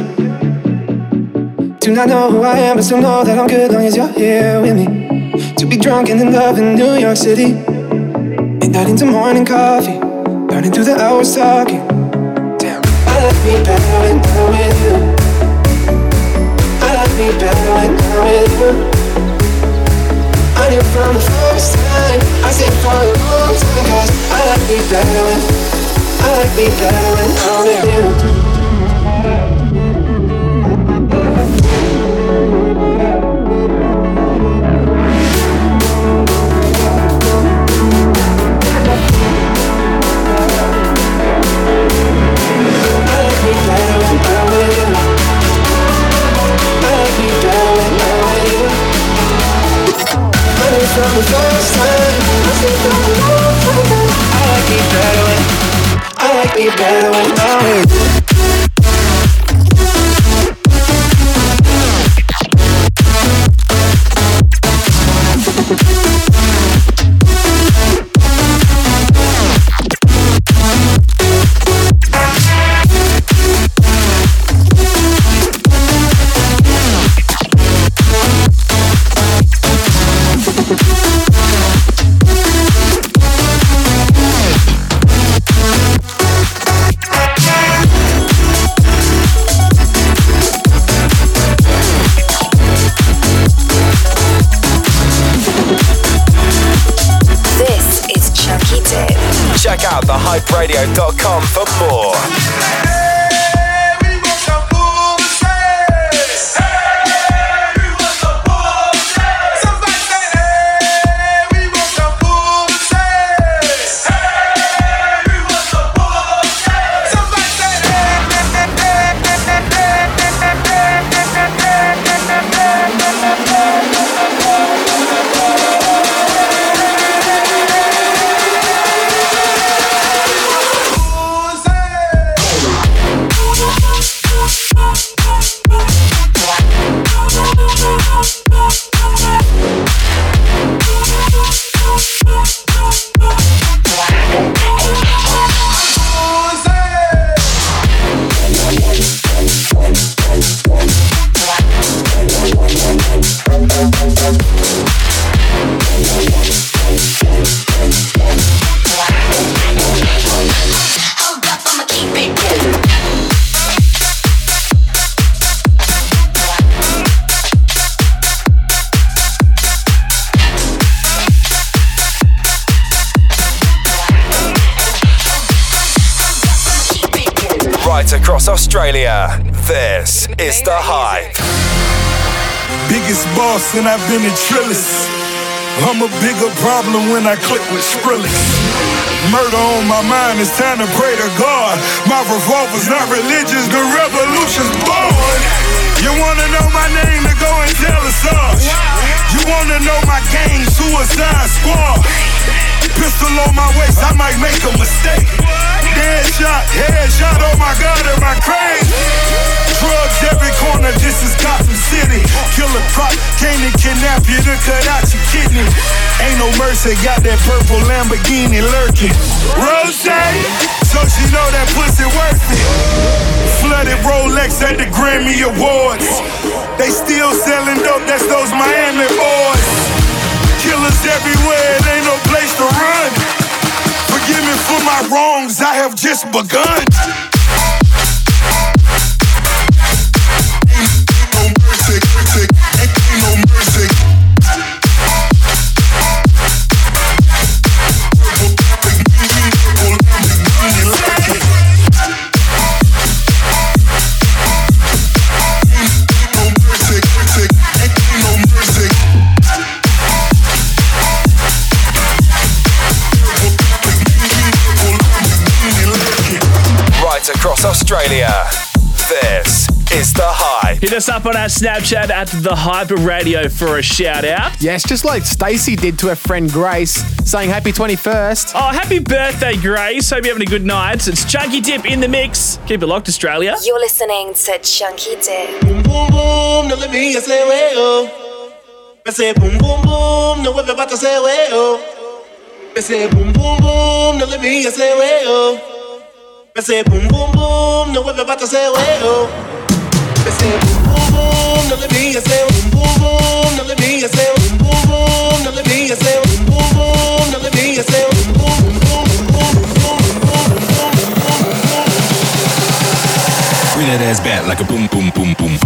Do not know who I am, but still know that I'm good long as you're here with me. To be drunk and in love in New York City. Midnight into morning coffee. Burning through the hours talking. Damn. I like me better when I'm with you. I like me better when I'm with you. I knew from the first time, I said for a long time, cause I like me better when, I like me better when I'm with you. From the first time. I like me better when I like me better when I'm with you. And I've been in Trillis. I'm a bigger problem when I click with Skrillex. Murder on my mind, it's time to pray to God. My revolver's not religious, the revolution's born. You wanna know my name, to go and tell us us. You wanna know my gang, Suicide Squad. Pistol on my waist, I might make a mistake. Dead shot, head shot, oh my god, am I crazy? Drugs every corner, this is Gotham City. Killer prop, came to kidnap you to cut out your kidney. Ain't no mercy, got that purple Lamborghini lurking. Rose, so she know that pussy worth it. Flooded Rolex at the Grammy Awards. They still selling dope, that's those Miami boys. Killers everywhere, it ain't no place to run. Forgive me for my wrongs, I have just begun. Australia, this is The Hype. Hit us up on our Snapchat at the Hyper Radio for a shout out. Yes, just like Stacey did to her friend Grace, saying happy 21st. Oh, happy birthday, Grace. Hope you're having a good night. It's Chunky Dip in the mix. Keep it locked, Australia. You're listening to Chunky Dip. Boom boom, boom. no let me say well. Oh. I say boom boom boom, no everybody say well. Oh. I say boom boom boom, no let me say well. I Ese boom boom boom, no vuelve basta ese huevo. Ese boom boom boom, no le vi ese boom boom boom, no le vi ese boom boom boom, no le vi ese boom boom boom, no le vi ese boom boom boom boom boom boom boom boom boom boom boom boom. Bring that ass back like a boom boom boom boom.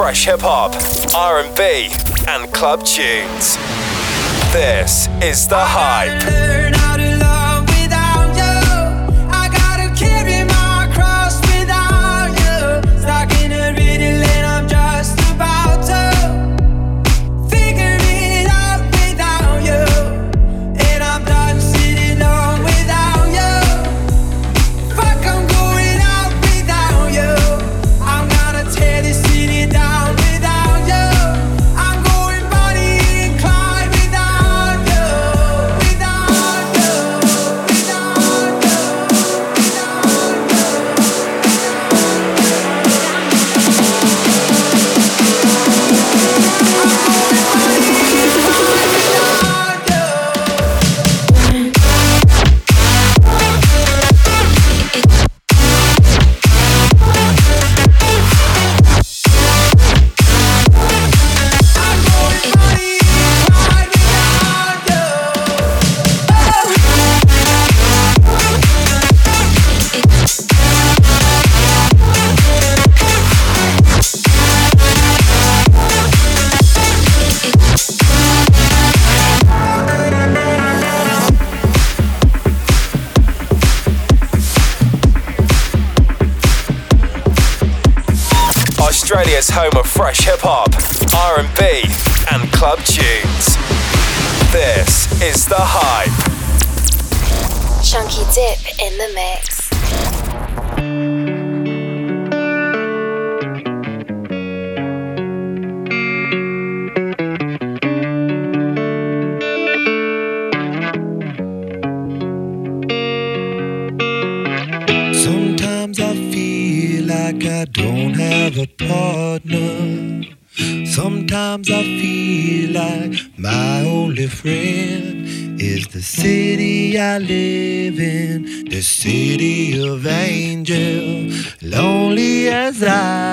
fresh hip hop, R&B, and club tunes. This is The Hype. Chunky Dip in the mix. I live in the city of angels, lonely as I.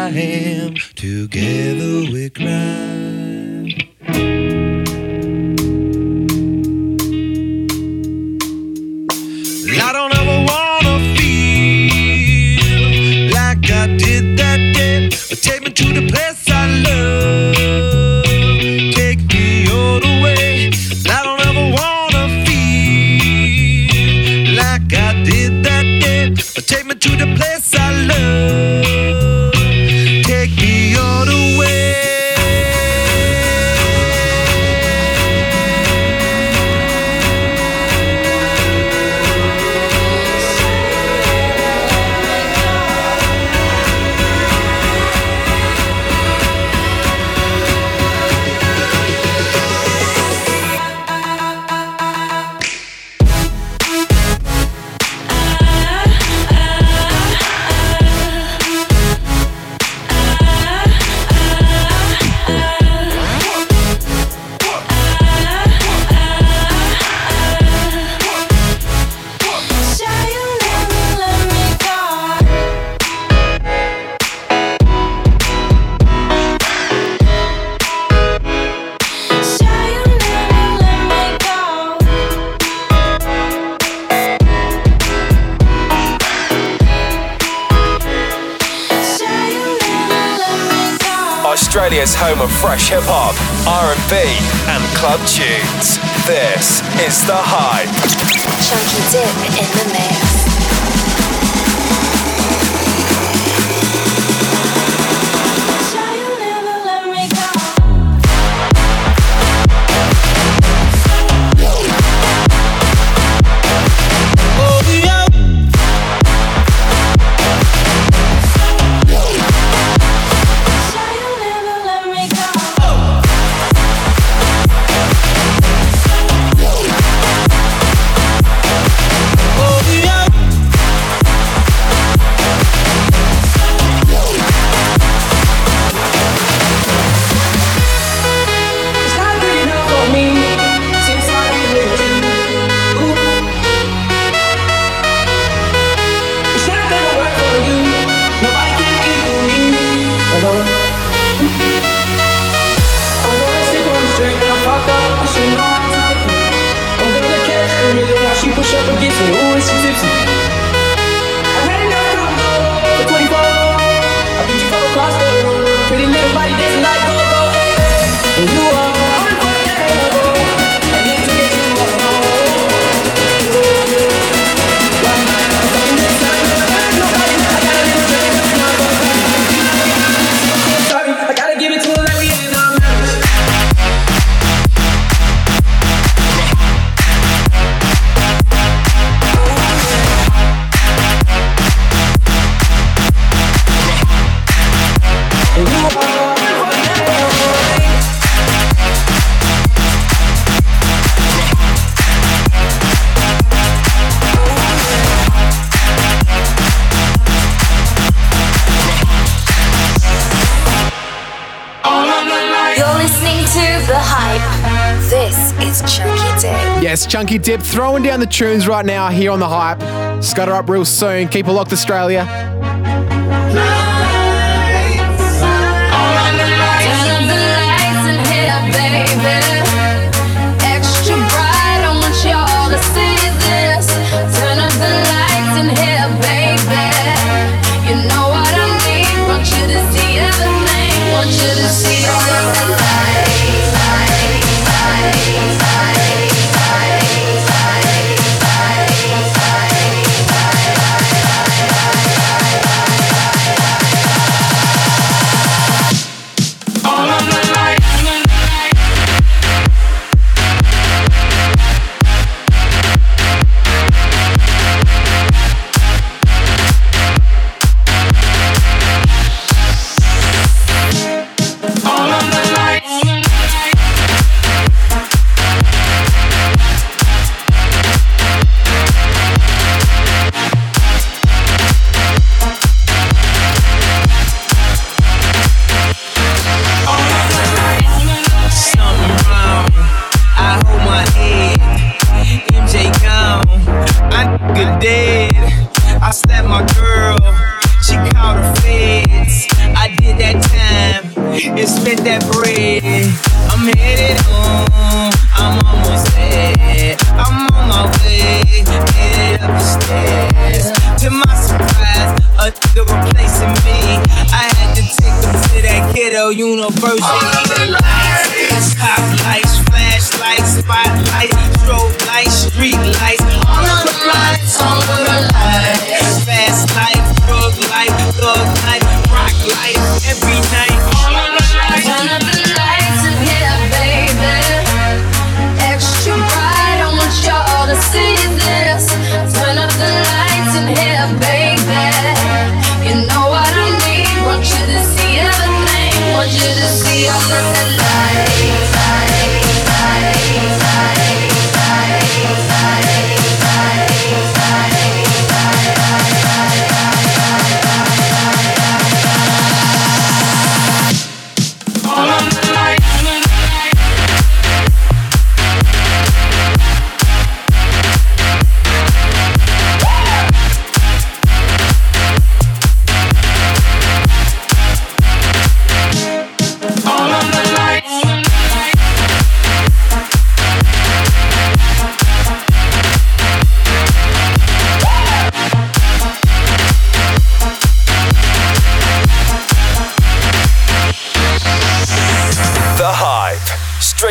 Chunky Dip throwing down the tunes right now here on the hype. Scutter up real soon. Keep it locked, Australia.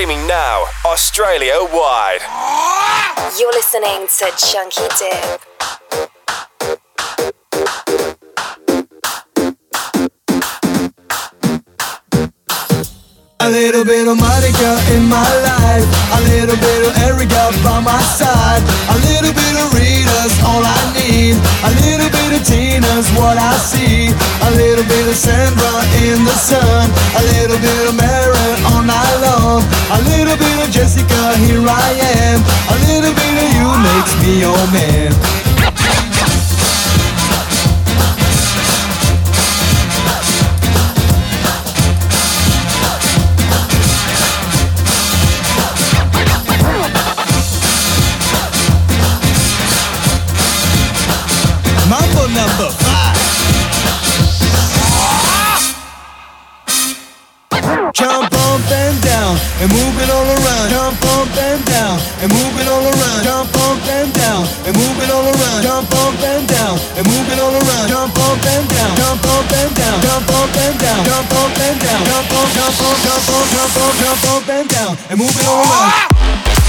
Streaming now, Australia wide. You're listening to Chunky Dip. A little bit of Monica in my life, a little bit of Erica by my side, a little bit of Rita's all I need, a little bit of Tina's what I see, a little bit of Sandra in the sun, a little bit of Mary all night long, a little bit of Jessica, here I am, a little bit of you makes me your man. And move it all around. Jump up and down and move it all around. Jump up and down and move it all around. Jump up and down and move it all around. Jump up and down. Jump up and down. Jump up and down. Jump up and down. Jump up, jump up, jump up, jump up, jump up and down and move it all around. Ah!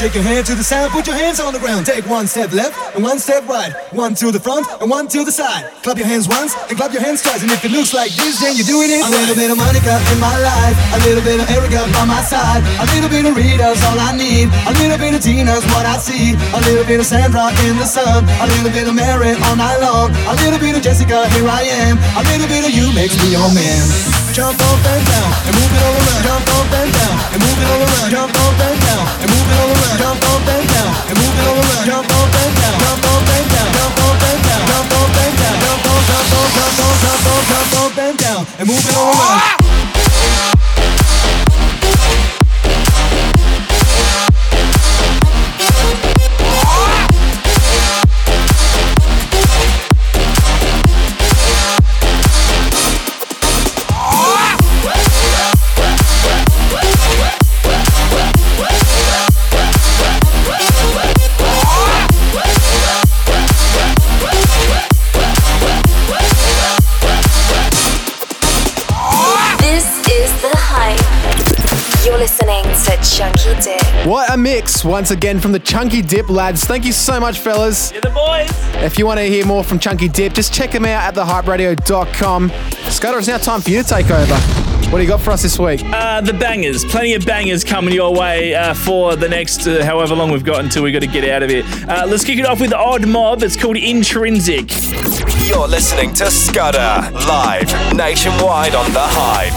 Shake your hand to the sound, put your hands on the ground. Take one step left and one step right. One to the front and one to the side. Clap your hands once and clap your hands twice. And if it looks like this, then you're doing it. A little bit of Monica in my life, a little bit of Erica by my side, a little bit of Rita's all I need, a little bit of Tina's what I see, a little bit of Sandra in the sun, a little bit of Mary all night long, a little bit of Jessica, here I am, a little bit of you makes me your man. Jump up and down and move it all around. Jump up and down and move it all around. Jump up and down and move it all around. Jump up and down and move it all around. Jump up and down. Jump up and down. Jump up and down. Jump up and down. Jump up, jump up, jump up, jump up, jump up and down and move it all around. What a mix once again from the Chunky Dip lads. Thank you so much, fellas. You're the boys. If you want to hear more from Chunky Dip, just check them out at thehyperadio.com. Scudder, it's now time for you to take over. What do you got for us this week? Uh, the bangers, plenty of bangers coming your way uh, for the next uh, however long we've got until we've got to get out of here. Uh, let's kick it off with Odd Mob. It's called Intrinsic. You're listening to Scudder live nationwide on the Hype.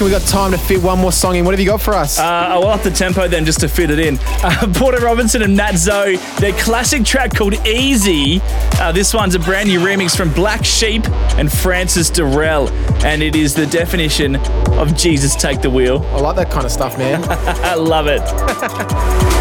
Reckon we got time to fit one more song in. What have you got for us? Uh, I'll up the tempo then just to fit it in. Uh, Porter Robinson and Mat Zo, their classic track called Easy. Uh, this one's a brand new remix from Black Sheep and Francis Derelle, and it is the definition of Jesus Take the Wheel. I like that kind of stuff, man. I love it.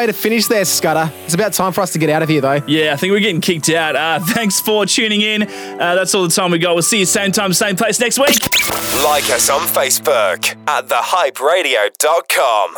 way to finish there, Scudder. It's about time for us to get out of here, though. Yeah, I think we're getting kicked out. Uh, thanks for tuning in. Uh, that's all the time we got. We'll see you same time, same place next week. Like us on Facebook at thehyperadio.com.